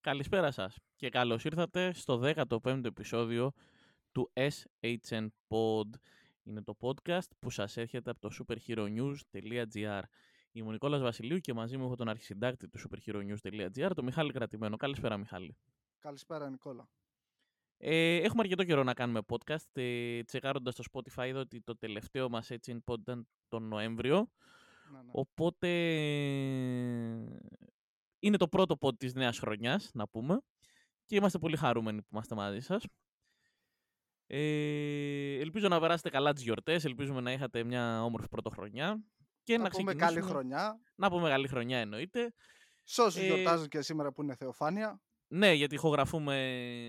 Καλησπέρα σας και καλώς ήρθατε στο 15ο επεισόδιο του SHN Pod. Είναι το podcast που σας έρχεται από το superheronews.gr. Είμαι ο Νικόλας Βασιλείου και μαζί μου έχω τον αρχισυντάκτη του superheronews.gr, τον Μιχάλη Κρατημένο. Καλησπέρα Μιχάλη. Καλησπέρα Νικόλα. Ε, έχουμε αρκετό καιρό να κάνουμε podcast. Ε, τσεκάροντας το Spotify είδα ότι το τελευταίο μας έτσι pod ήταν τον Νοέμβριο. Να, ναι. Οπότε είναι το πρώτο pod της νέας χρονιάς, να πούμε. Και είμαστε πολύ χαρούμενοι που είμαστε μαζί σας. Ε, ελπίζω να περάσετε καλά τις γιορτές. Ελπίζουμε να είχατε μια όμορφη πρωτοχρονιά. Και να, να, πούμε ξεκινήσουμε... καλή χρονιά. Να πούμε καλή χρονιά εννοείται. Σε όσους Ε, γιορτάζουν και σήμερα που είναι Θεοφάνεια. Ναι, γιατί ηχογραφούμε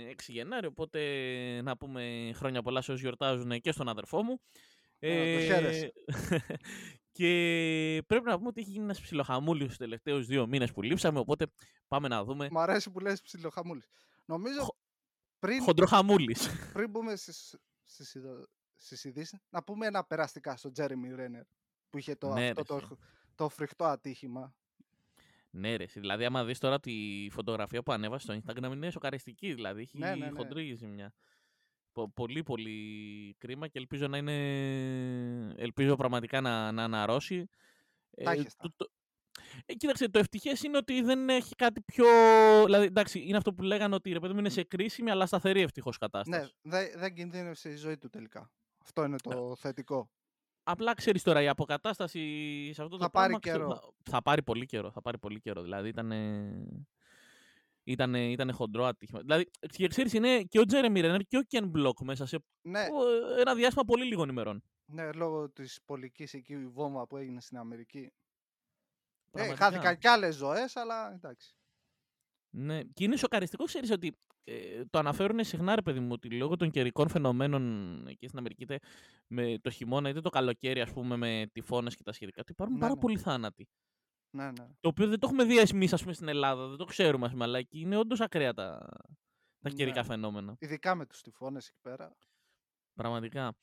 6 Γενάρη, οπότε να πούμε χρόνια πολλά σε όσους γιορτάζουν και στον αδερφό μου. Ε, το χαίρεσαι. και πρέπει να πούμε ότι έχει γίνει ένας ψιλοχαμούλης τους τελευταίους δύο μήνες που λείψαμε, οπότε πάμε να δούμε. Μ' αρέσει που λες ψιλοχαμούλης. Νομίζω Χο- πριν, Χοντροχαμούλης. πριν μπούμε στις, στις, ειδο- στις ειδήσεις, να πούμε ένα περαστικά στον Τζέρεμι Ρένερ που είχε το, Ναι, αυτό ρε, το, το φρικτό ατύχημα. ναι ρε, εσύ, δηλαδή άμα δεις τώρα τη φωτογραφία που ανέβασε στο Instagram είναι σοκαριστική, δηλαδή έχει Ναι, ναι, ναι. χοντρή ζημιά. Πο- Πολύ πολύ κρίμα και ελπίζω να είναι, ελπίζω πραγματικά να, να αναρρώσει. Τα έχεις τα. το- το- Ε, κοίταξε, το ευτυχές είναι ότι δεν έχει κάτι πιο. Δηλαδή, εντάξει, είναι αυτό που λέγανε ότι ρε παιδί μου είναι σε κρίσιμη αλλά σταθερή ευτυχώς κατάσταση. Ναι, δεν δεν κινδύνευσε η ζωή του τελικά. Αυτό είναι Ναι. το θετικό. Απλά ξέρεις τώρα, η αποκατάσταση σε αυτό το Θα πάρει πράγμα, ξέρω, καιρό. Θα, θα πάρει πολύ καιρό. Θα πάρει πολύ καιρό. Δηλαδή ήταν. Ήτανε, ήτανε χοντρό ατύχημα. Δηλαδή, και ξέρεις, είναι και ο Τζέρεμι Ρένερ και ο Κεν Μπλοκ μέσα σε Ναι, ε, ένα διάστημα πολύ λίγων ημερών. ναι, λόγω της πολικής εκεί βόμβα που έγινε στην Αμερική. Ε, Πραγματικά. χάθηκαν κι άλλες ζωές, αλλά εντάξει. Ναι, και είναι σοκαριστικό, ξέρεις ότι ε, το αναφέρουν συχνά, ρε παιδί μου, ότι λόγω των καιρικών φαινομένων εκεί στην Αμερική, είτε με το χειμώνα είτε το καλοκαίρι, ας πούμε, με τυφώνες και τα σχετικά, ότι υπάρχουν Ναι, πάρα ναι. πολλοί θάνατοι. Ναι, ναι. Το οποίο δεν το έχουμε δει εμείς, ας πούμε, στην Ελλάδα, δεν το ξέρουμε, ας πούμε, αλλά εκεί είναι όντως ακραία τα, τα Ναι. καιρικά φαινόμενα. Ειδικά με τους τυφώνες εκεί πέρα. Πραγματικά.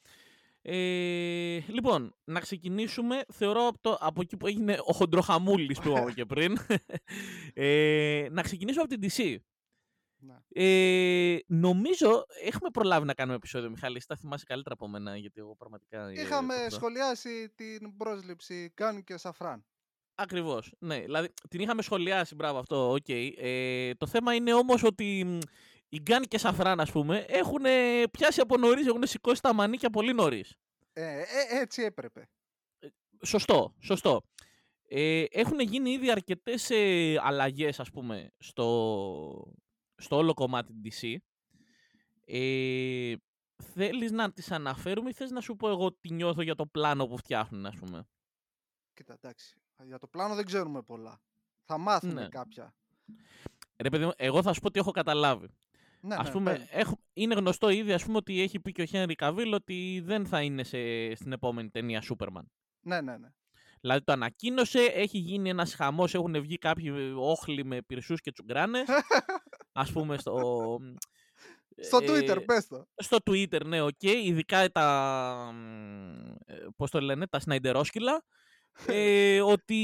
Ε, λοιπόν, να ξεκινήσουμε, θεωρώ από, το, από εκεί που έγινε ο χοντροχαμούλης που είπαμε και πριν, ε, να ξεκινήσουμε από την DC. Ναι. Ε, νομίζω έχουμε προλάβει να κάνουμε επεισόδιο, Μιχάλη. Εσύ τα θυμάσαι καλύτερα από μένα, γιατί εγώ πραγματικά. ε, Είχαμε το- σχολιάσει την πρόσληψη Gunn και Safran. Ακριβώς. Ναι, δηλαδή την είχαμε σχολιάσει, μπράβο αυτό, οκ. Ε, το θέμα είναι όμως ότι μ, οι Γκάν και Σαφράν, ας πούμε, έχουν πιάσει από νωρίς, έχουν σηκώσει τα μανίκια πολύ νωρίς. Ε, ε, έτσι έπρεπε. Σωστό, σωστό. Ε, έχουν γίνει ήδη αρκετές ε, αλλαγές, ας πούμε, στο, στο όλο κομμάτι DC. Ε, θέλεις να τις αναφέρουμε ή θες να σου πω εγώ τι νιώθω για το πλάνο που φτιάχνουν, ας πούμε; Κοίτα, εντάξει. Για το πλάνο δεν ξέρουμε πολλά. Θα μάθουμε Ναι. κάποια. Ρε παιδί μου, εγώ θα σου πω τι έχω καταλάβει. Ναι, ας ναι, πούμε, πες. έχω, είναι γνωστό ήδη ας πούμε, ότι έχει πει και ο Henry Cavill ότι δεν θα είναι σε, στην επόμενη ταινία Superman. ναι, ναι, ναι. Δηλαδή το ανακοίνωσε, έχει γίνει ένας χαμός, έχουν βγει κάποιοι όχλοι με πυρσούς και τσουγκράνες. ας πούμε στο... Στο ε, Twitter, πες το. Στο Twitter, ναι, οκ. Ειδικά τα... μ, ε, Πώς το λένε, τα Snyderόσκυλα. Ε, ότι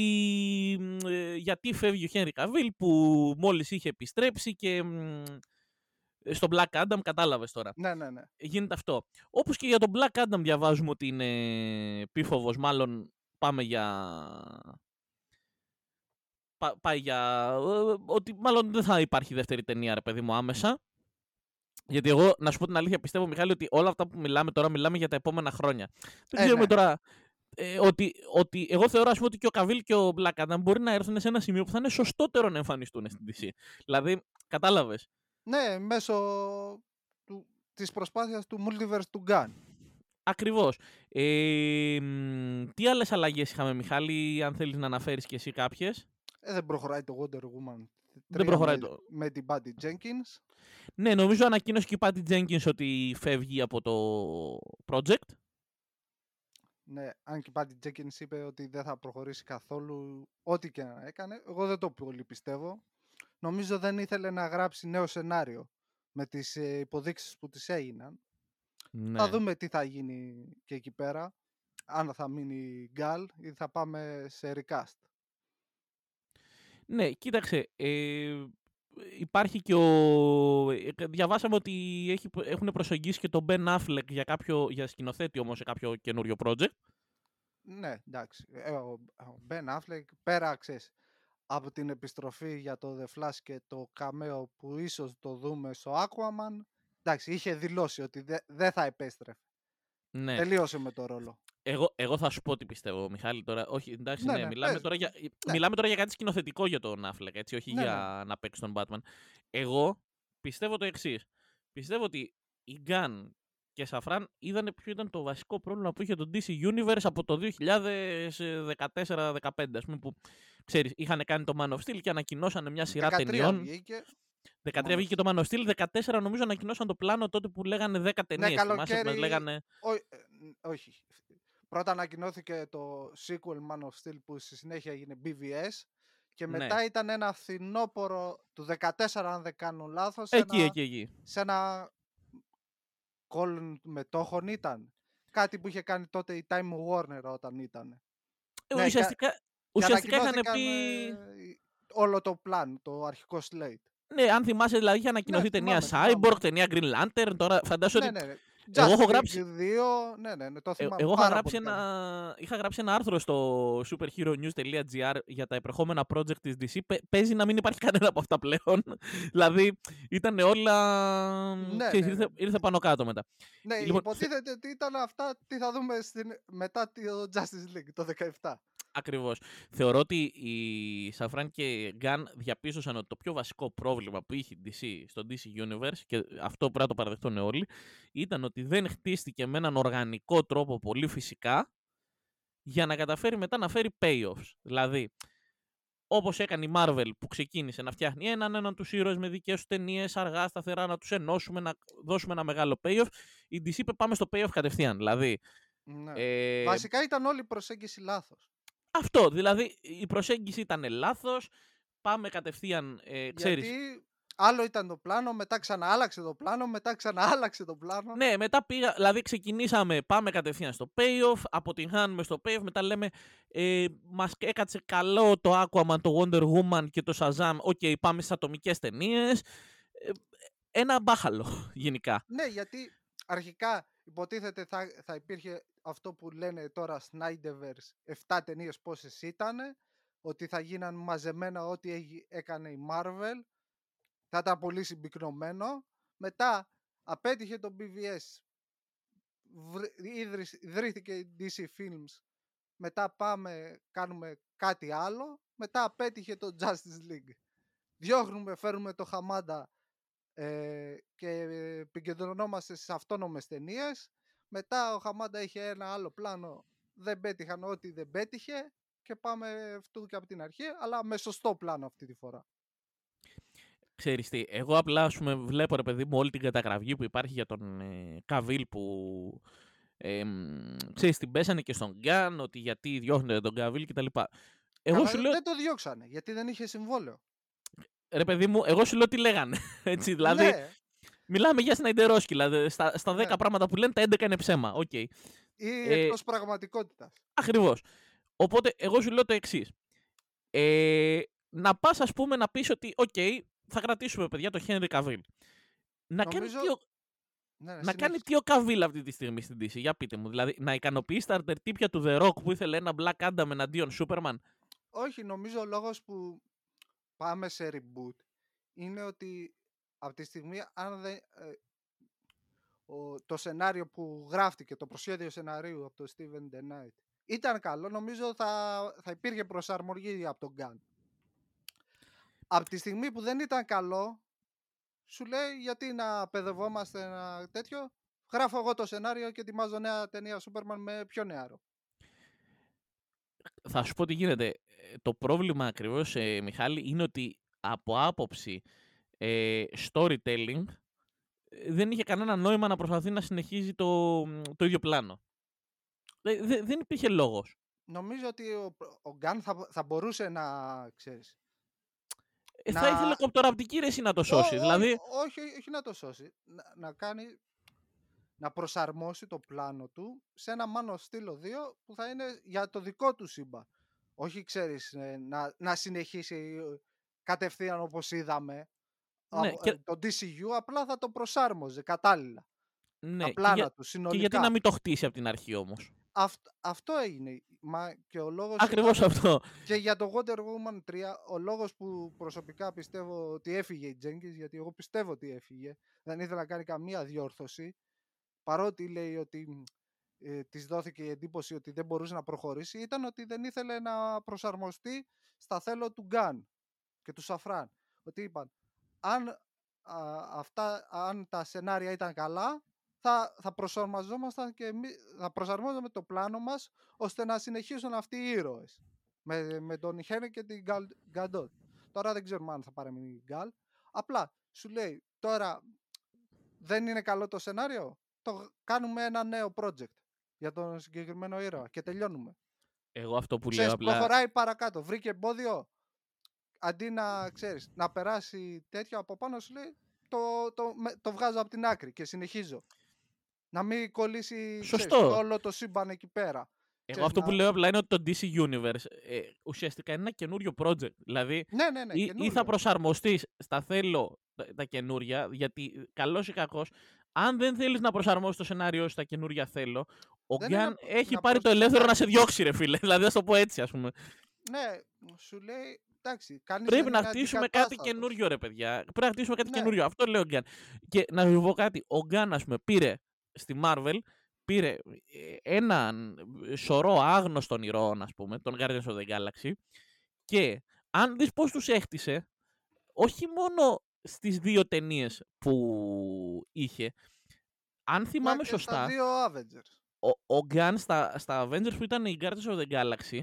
μ, ε, γιατί φεύγει ο Χένρι Καβίλ που μόλις είχε επιστρέψει και μ, ε, στο Black Adam, κατάλαβες τώρα. Ναι, ναι, ναι. Γίνεται αυτό. Όπως και για τον Black Adam διαβάζουμε ότι είναι πίφοβος, μάλλον πάμε για... πά- πάει για... ε, ότι μάλλον δεν θα υπάρχει δεύτερη ταινία, ρε παιδί μου, άμεσα. Γιατί εγώ, να σου πω την αλήθεια, πιστεύω, Μιχάλη, ότι όλα αυτά που μιλάμε τώρα, μιλάμε για τα επόμενα χρόνια. Δεν Ε, ξέρουμε ναι. τώρα... Ε, ότι, ότι εγώ θεωρώ ας πούμε, ότι και ο Καβίλ και ο Black Adam μπορεί να έρθουν σε ένα σημείο που θα είναι σωστότερο να εμφανιστούν στην DC. Δηλαδή, κατάλαβες. Ναι, μέσω του, της προσπάθειας του Multiverse του Γκάν. Ακριβώς. Ε, μ, τι άλλες αλλαγές είχαμε, Μιχάλη, αν θέλεις να αναφέρεις και εσύ κάποιες; Ε, δεν προχωράει το Wonder Woman. Δεν 3 προχωράει με, το- με την Buddy Jenkins. Ναι, νομίζω ανακοίνωσε και η Patty Jenkins ότι φεύγει από το project. Ναι, αν και η Patty Jenkins είπε ότι δεν θα προχωρήσει καθόλου ό,τι και να έκανε. Εγώ δεν το πολύ πιστεύω. Νομίζω δεν ήθελε να γράψει νέο σενάριο με τις ε, υποδείξεις που της έγιναν. Ναι. Θα δούμε τι θα γίνει και εκεί πέρα. Αν θα μείνει γκάλ ή θα πάμε σε recast. Ναι, κοίταξε. Ε, υπάρχει και ο... ε, Διαβάσαμε ότι έχει, έχουν προσεγγίσει και τον Ben Affleck για, κάποιο, για σκηνοθέτη όμως σε κάποιο καινούριο project. Ναι, εντάξει. Ε, ο Ben Affleck πέρα, ξέρεις, από την επιστροφή για το The Flash και το cameo που ίσως το δούμε στο Aquaman, εντάξει, είχε δηλώσει ότι δεν θα επέστρεφε. Ναι. Τελείωσε με το ρόλο. Εγώ, εγώ θα σου πω τι πιστεύω, Μιχάλη. Τώρα. Όχι, εντάξει, ναι, ναι, μιλάμε, τώρα για, ναι. μιλάμε τώρα για κάτι σκηνοθετικό για τον Affleck, έτσι, όχι ναι, για ναι. να παίξει τον Batman. Εγώ πιστεύω το εξής. Πιστεύω ότι η Gun και Σαφράν είδαν ποιο ήταν το βασικό πρόβλημα που είχε το DC Universe από το 2014-2015, ας πούμε, που ξέρεις, είχαν κάνει το Man of Steel και ανακοινώσανε μια σειρά ταινιών. Βγήκε. 13 βγήκε το Man of Steel, 14 νομίζω ανακοινώσαν το πλάνο τότε που λέγανε 10 ταινίες. Ναι, καλοκαίρι... λέγανε... Ό, ε, όχι. Πρώτα ανακοινώθηκε το sequel Man of Steel που στη συνέχεια έγινε BVS και ναι. μετά ήταν ένα φθινόπορο του 14 αν δεν κάνω λάθος. Εκεί, ένα, εκεί, εκεί. Σε ένα call μετόχων ήταν. Κάτι που είχε κάνει τότε η Time Warner όταν ήταν. Ε, ναι, ουσιαστικά, ουσιαστικά είχαν πει... Όλο το πλάν, το αρχικό slate. Ναι, αν θυμάσαι, δηλαδή είχε ανακοινωθεί ναι, ταινία Cyborg, ταινία Green Lantern. Τώρα φαντάζομαι ναι, ότι ναι, ναι. Εγώ έχω γράψει. Δύο, ναι, ναι, ναι, το ε, εγώ είχα γράψει, ένα... είχα γράψει ένα άρθρο στο superheronews.gr για τα επερχόμενα project της DC. Παίζει να μην υπάρχει κανένα από αυτά πλέον. δηλαδή ήταν όλα. Ναι, Ξέρεις, ναι, ήρθε, ναι. ήρθε, πάνω κάτω μετά. Ναι, λοιπόν, υποτίθεται ότι ήταν αυτά τι θα δούμε στην... μετά το Justice League το 17. Ακριβώς. Θεωρώ ότι οι Σαφράν και Γκάν διαπίστωσαν ότι το πιο βασικό πρόβλημα που είχε η DC στο DC Universe, και αυτό πρέπει να το παραδεχτούν όλοι, ήταν ότι δεν χτίστηκε με έναν οργανικό τρόπο πολύ φυσικά για να καταφέρει μετά να φέρει payoffs. Δηλαδή, όπως έκανε η Marvel που ξεκίνησε να φτιάχνει έναν έναν τους ήρωες με δικές τους ταινίες, αργά, σταθερά, να τους ενώσουμε, να δώσουμε ένα μεγάλο payoff. Η DC είπε πάμε στο payoff κατευθείαν. Δηλαδή, ναι. ε... Βασικά ήταν όλη η προσέγγιση λάθος. Αυτό, δηλαδή η προσέγγιση ήταν λάθος, πάμε κατευθείαν, ε, ξέρεις... Γιατί άλλο ήταν το πλάνο, μετά ξαναάλλαξε το πλάνο, μετά ξαναάλλαξε το πλάνο. Ναι, μετά πήγα, δηλαδή ξεκινήσαμε, πάμε κατευθείαν στο payoff, αποτυγχάνουμε στο payoff, μετά λέμε ε, μας έκατσε καλό το Aquaman, το Wonder Woman και το Shazam, οκ, okay, πάμε στις ατομικές ταινίες. Ε, ένα μπάχαλο γενικά. Ναι, γιατί αρχικά υποτίθεται θα, θα υπήρχε αυτό που λένε τώρα Snyderverse 7 ταινίες πόσες ήταν ότι θα γίναν μαζεμένα ό,τι έκανε η Marvel θα ήταν πολύ συμπυκνωμένο. Μετά απέτυχε το BVS ιδρύθηκε η DC Films μετά πάμε κάνουμε κάτι άλλο μετά απέτυχε το Justice League. Διώχνουμε, φέρνουμε το Χαμάντα ε, και επικεντρωνόμαστε στις αυτόνομες ταινίες. Μετά ο Χαμάντα είχε ένα άλλο πλάνο, δεν πέτυχαν ό,τι δεν πέτυχε και πάμε αυτού και από την αρχή, αλλά με σωστό πλάνο αυτή τη φορά. Ξέρεις τι, εγώ απλά πούμε, βλέπω ρε παιδί μου όλη την καταγραφή που υπάρχει για τον ε, Καβίλ που ε, ξέρεις την πέσανε και στον Gunn ότι γιατί διώχνετε τον Cavill κτλ. Εγώ σου λέω... Δεν το διώξανε γιατί δεν είχε συμβόλαιο ρε παιδί μου, εγώ σου λέω τι λέγανε. Έτσι, δηλαδή, ναι. μιλάμε για Snyderόσκυλα, δηλαδή, στα, στα 10 ναι. πράγματα που λένε τα 11 είναι ψέμα. Okay. Ή ε, εκτός πραγματικότητας. Ακριβώς. Οπότε, εγώ σου λέω το εξής. Ε, να πας, ας πούμε, να πεις ότι, οκ, okay, θα κρατήσουμε, παιδιά, το Henry Cavill. Να Νομίζω... κάνει τι ο... Ναι, ναι, να κάνει τι ο Καβίλ αυτή τη στιγμή στην DC. Για πείτε μου. Δηλαδή, να ικανοποιήσει τα αρτερτύπια του The Rock που ήθελε ένα Black Adam εναντίον Superman. Όχι, νομίζω ο λόγος που πάμε σε reboot είναι ότι από τη στιγμή αν δεν, ε, το σενάριο που γράφτηκε, το προσχέδιο σεναρίου από τον Steven The Knight ήταν καλό, νομίζω θα, θα υπήρχε προσαρμογή από τον Gun. Από τη στιγμή που δεν ήταν καλό, σου λέει γιατί να παιδευόμαστε ένα τέτοιο, γράφω εγώ το σενάριο και ετοιμάζω νέα ταινία Superman με πιο νεάρο. Θα σου πω τι γίνεται το πρόβλημα ακριβώς, ε, Μιχάλη, είναι ότι από άποψη ε, storytelling ε, δεν είχε κανένα νόημα να προσπαθεί να συνεχίζει το, το ίδιο πλάνο. δεν υπήρχε λόγος. Νομίζω ότι ο, ο Γκάν θα, θα μπορούσε να, ξέρεις... Ε, να... Θα ήθελε κοπτοραπτική ρέση να το σώσει. δηλαδή... όχι, όχι, να το σώσει. Να, να κάνει να προσαρμόσει το πλάνο του σε ένα μάνο στήλο 2 που θα είναι για το δικό του σύμπαν όχι ξέρεις ε, να, να συνεχίσει ε, κατευθείαν όπως είδαμε Ναι, Α- και- ε, το DCU απλά θα το προσάρμοζε κατάλληλα. Ναι, τα και πλάνα για- του και συνολικά. γιατί να μην το χτίσει από την αρχή όμως. Αυτ- αυτό έγινε. Μα και ο λόγος Ακριβώς ήταν- αυτό. Και για το Wonder Woman 3, ο λόγος που προσωπικά πιστεύω ότι έφυγε η Jenkins, γιατί εγώ πιστεύω ότι έφυγε, δεν ήθελε να κάνει καμία διόρθωση, παρότι λέει ότι ε, της δόθηκε η εντύπωση ότι δεν μπορούσε να προχωρήσει, ήταν ότι δεν ήθελε να προσαρμοστεί στα θέλω του Γκάν και του Σαφράν. Ότι είπαν, αν, α, αυτά, αν τα σενάρια ήταν καλά, θα, θα προσαρμοζόμασταν και εμεί, θα προσαρμόζαμε το πλάνο μας ώστε να συνεχίσουν αυτοί οι ήρωες. Με, με τον Χένε και την Γκαλ, Γκαντότ. Τώρα δεν ξέρουμε αν θα παραμείνει η Γκάλ. Απλά σου λέει τώρα δεν είναι καλό το σενάριο. Το κάνουμε ένα νέο project για τον συγκεκριμένο ήρωα και τελειώνουμε. Εγώ αυτό που λέω Ξέρεις, απλά. προχωράει παρακάτω. Βρήκε εμπόδιο. Αντί να, ξέρεις, να περάσει τέτοιο από πάνω σου λέει το, το, με- το βγάζω από την άκρη και συνεχίζω. Να μην κολλήσει ξέρεις, Σωστό. όλο το σύμπαν εκεί πέρα. Εγώ ξέρεις, αυτό που να- λέω απλά είναι ότι το DC Universe ε, ουσιαστικά είναι ένα καινούριο project. Δηλαδή, Ναι, ναι, ναι. ή, ή καινούριο. θα προσαρμοστείς στα θέλω τα, τα καινούρια, γιατί καλό ή κακό, αν δεν θέλεις να προσαρμόσεις το σενάριό σου στα καινούρια θέλω, ο Δεν είναι Γκάν να- έχει να πάρει το προσαρμόσει- ελεύθερο να σε διώξει, ρε φίλε. Δηλαδή, ας το πω έτσι, ας πούμε. Ναι, σου λέει, εντάξει, κάνεις Πρέπει δεν να είναι χτίσουμε κάτι αντικατάστατος. καινούριο, ρε παιδιά. Πρέπει να χτίσουμε κάτι Ναι. καινούριο. Αυτό λέει ο Γκάν. Και να σου πω κάτι. Ο Γκάν, ας πούμε, πήρε στη Marvel πήρε ε, έναν σωρό άγνωστων ηρώων, ας πούμε, τον Guardians of the Galaxy. Και αν δεις πώς τους έχτισε, όχι μόνο στις δύο ταινίες που είχε, αν Μα θυμάμαι και Στα σωστά, δύο Avengers. Ο, ο Gunn στα, στα Avengers που ήταν οι Guardians of the Galaxy,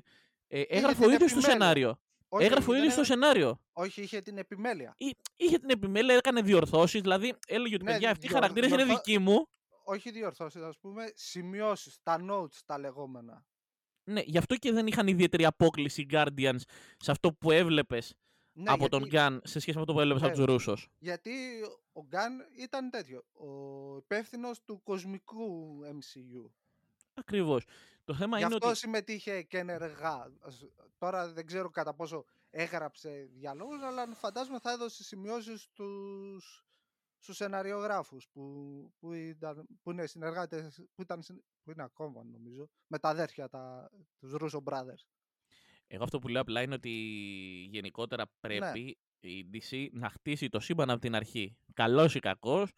ε, έγραφε την ο ίδιος το επιμέλεια. σενάριο. Όχι, έγραφε ο δεν ίδιος το είναι- σενάριο. όχι, είχε την επιμέλεια. Εί- Είχε την επιμέλεια, έκανε διορθώσεις, δηλαδή έλεγε ότι Ναι, παιδιά αυτοί οι διορ- χαρακτήρες είναι διορθώ- δικοί μου. Όχι διορθώσεις, ας πούμε, σημειώσεις, τα notes τα λεγόμενα. Ναι, γι' αυτό και δεν είχαν ιδιαίτερη απόκληση οι Guardians σε αυτό που έβλεπες Ναι, από τον γιατί, Gunn σε σχέση με αυτό που έβλεπες από Ναι. τους Ρούσος. γιατί ο Γκάν ήταν τέτοιο, ο υπεύθυνος του κοσμικού MCU. Ακριβώς. Το θέμα Γι' είναι αυτό ότι συμμετείχε και ενεργά. Ας- Τώρα δεν ξέρω κατά πόσο έγραψε διαλόγους, αλλά φαντάζομαι θα έδωσε σημειώσεις στους, στους σεναριογράφους που, που, ήταν, που είναι συνεργάτες, που, ήταν, συν- που είναι ακόμα νομίζω, με τα αδέρφια, τα, τους Russo Brothers. Εγώ αυτό που λέω απλά είναι ότι γενικότερα Ναι. πρέπει η DC να χτίσει το σύμπαν από την αρχή. Καλός ή κακός,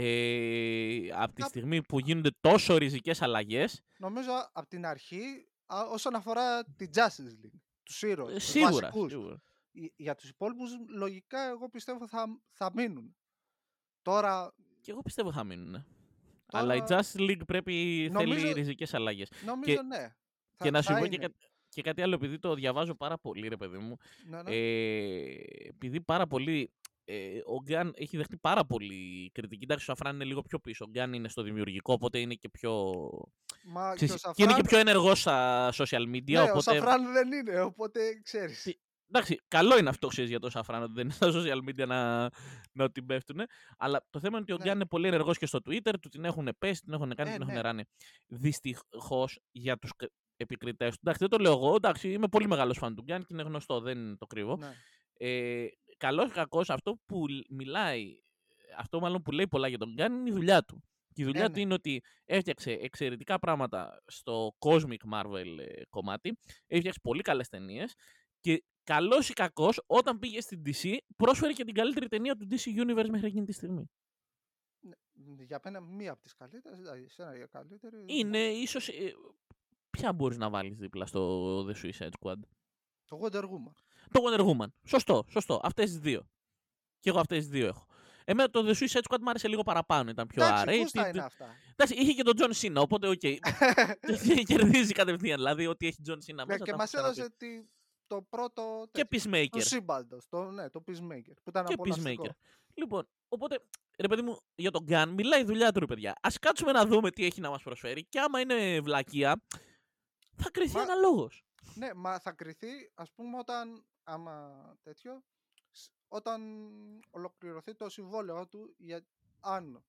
ε, από τη Να- στιγμή που γίνονται τόσο ριζικές αλλαγές, Νομίζω από την αρχή, α, όσον αφορά την Justice League, τους ήρωες, ε, τους σίγουρα, βασικούς. σίγουρα. Ι- Για τους υπόλοιπους, λογικά, εγώ πιστεύω θα, θα μείνουν. Τώρα, Και εγώ πιστεύω θα μείνουν. Αλλά η Τώρα- Justice League πρέπει, θέλει Νομίζω- ριζικές αλλαγές. νομίζω ναι. Θα, και να θα σου πω και, είναι. κα- και κάτι άλλο, επειδή το διαβάζω πάρα πολύ, ρε παιδί μου, Ναι, ναι. ε, επειδή πάρα πολύ. Ε, ο Γκάν έχει δεχτεί πάρα πολύ κριτική. Εντάξει, ο Σαφράν είναι λίγο πιο πίσω. Ο Γκάν είναι στο δημιουργικό, οπότε είναι και πιο. Μα και ξέρεις, ο και είναι και Σαφράν, πιο ενεργός στα social media. ναι, ο οπότε, Σαφράν δεν είναι, οπότε ξέρεις. Τι- Εντάξει, καλό είναι αυτό ξέρεις, για τον Σαφράν ότι δεν είναι στα social media να, να την πέφτουν. Αλλά το θέμα είναι ότι ο Ναι. Γκάν είναι πολύ ενεργός και στο Twitter, του την έχουν πέσει, την έχουν κάνει, Ε, την έχουν ναι. ράνει. Δυστυχώς για τους επικριτές του. Εντάξει, δεν το λέω εγώ. Εντάξει, είμαι πολύ μεγάλος φαν του Γκάν και είναι γνωστό, δεν το κρύβω. Ναι. Ε, Καλός ή κακός, αυτό που λ- μιλάει, αυτό μάλλον που λέει πολλά για τον Γκάν είναι η δουλειά του. Και η δουλειά Ε, του ναι. είναι ότι έφτιαξε εξαιρετικά πράγματα στο Cosmic Marvel ε, κομμάτι. Έφτιαξε πολύ καλές ταινίες. Και καλός ή κακός, όταν πήγε στην DC, πρόσφερε και την καλύτερη ταινία του DC Universe μέχρι εκείνη τη στιγμή. Ναι, Για μένα μία από τις καλύτερες, δηλαδή εσένα για καλύτερη. Είναι ίσως. Ε, ποια μπορείς να βάλεις δίπλα στο The Suicide Squad; Το Wonder Woman. Το Wonder Woman. Σωστό, σωστό. Αυτές τις δύο. Και εγώ αυτές τις δύο έχω. Εμένα το The Suicide Squad μου άρεσε λίγο παραπάνω. Ήταν πιο Εντάξει, γούστα R-rated. είναι αυτά; Εντάξει, είχε και τον John Cena, οπότε οκ. Κερδίζει κατευθείαν. Δηλαδή, ότι έχει John Cena Ναι, μέσα. και τα μας έχω ξαναπεί. έδωσε τη, το πρώτο Και τέτοιο, του Peacemaker. σύμπαντος, το, ναι, το Peacemaker, που ήταν Και απολαυστικό. Peacemaker. Λοιπόν, οπότε, ρε παιδί μου, για τον Gun μιλάει η δουλειά του, ρε παιδιά. Α κάτσουμε να δούμε τι έχει να μας προσφέρει. Και άμα είναι βλακεία, θα κρυθεί Μα- αναλόγως. Ναι, μα θα κρυθεί, ας πούμε, όταν, άμα τέτοιο, σ- όταν ολοκληρωθεί το συμβόλαιο του, για, αν,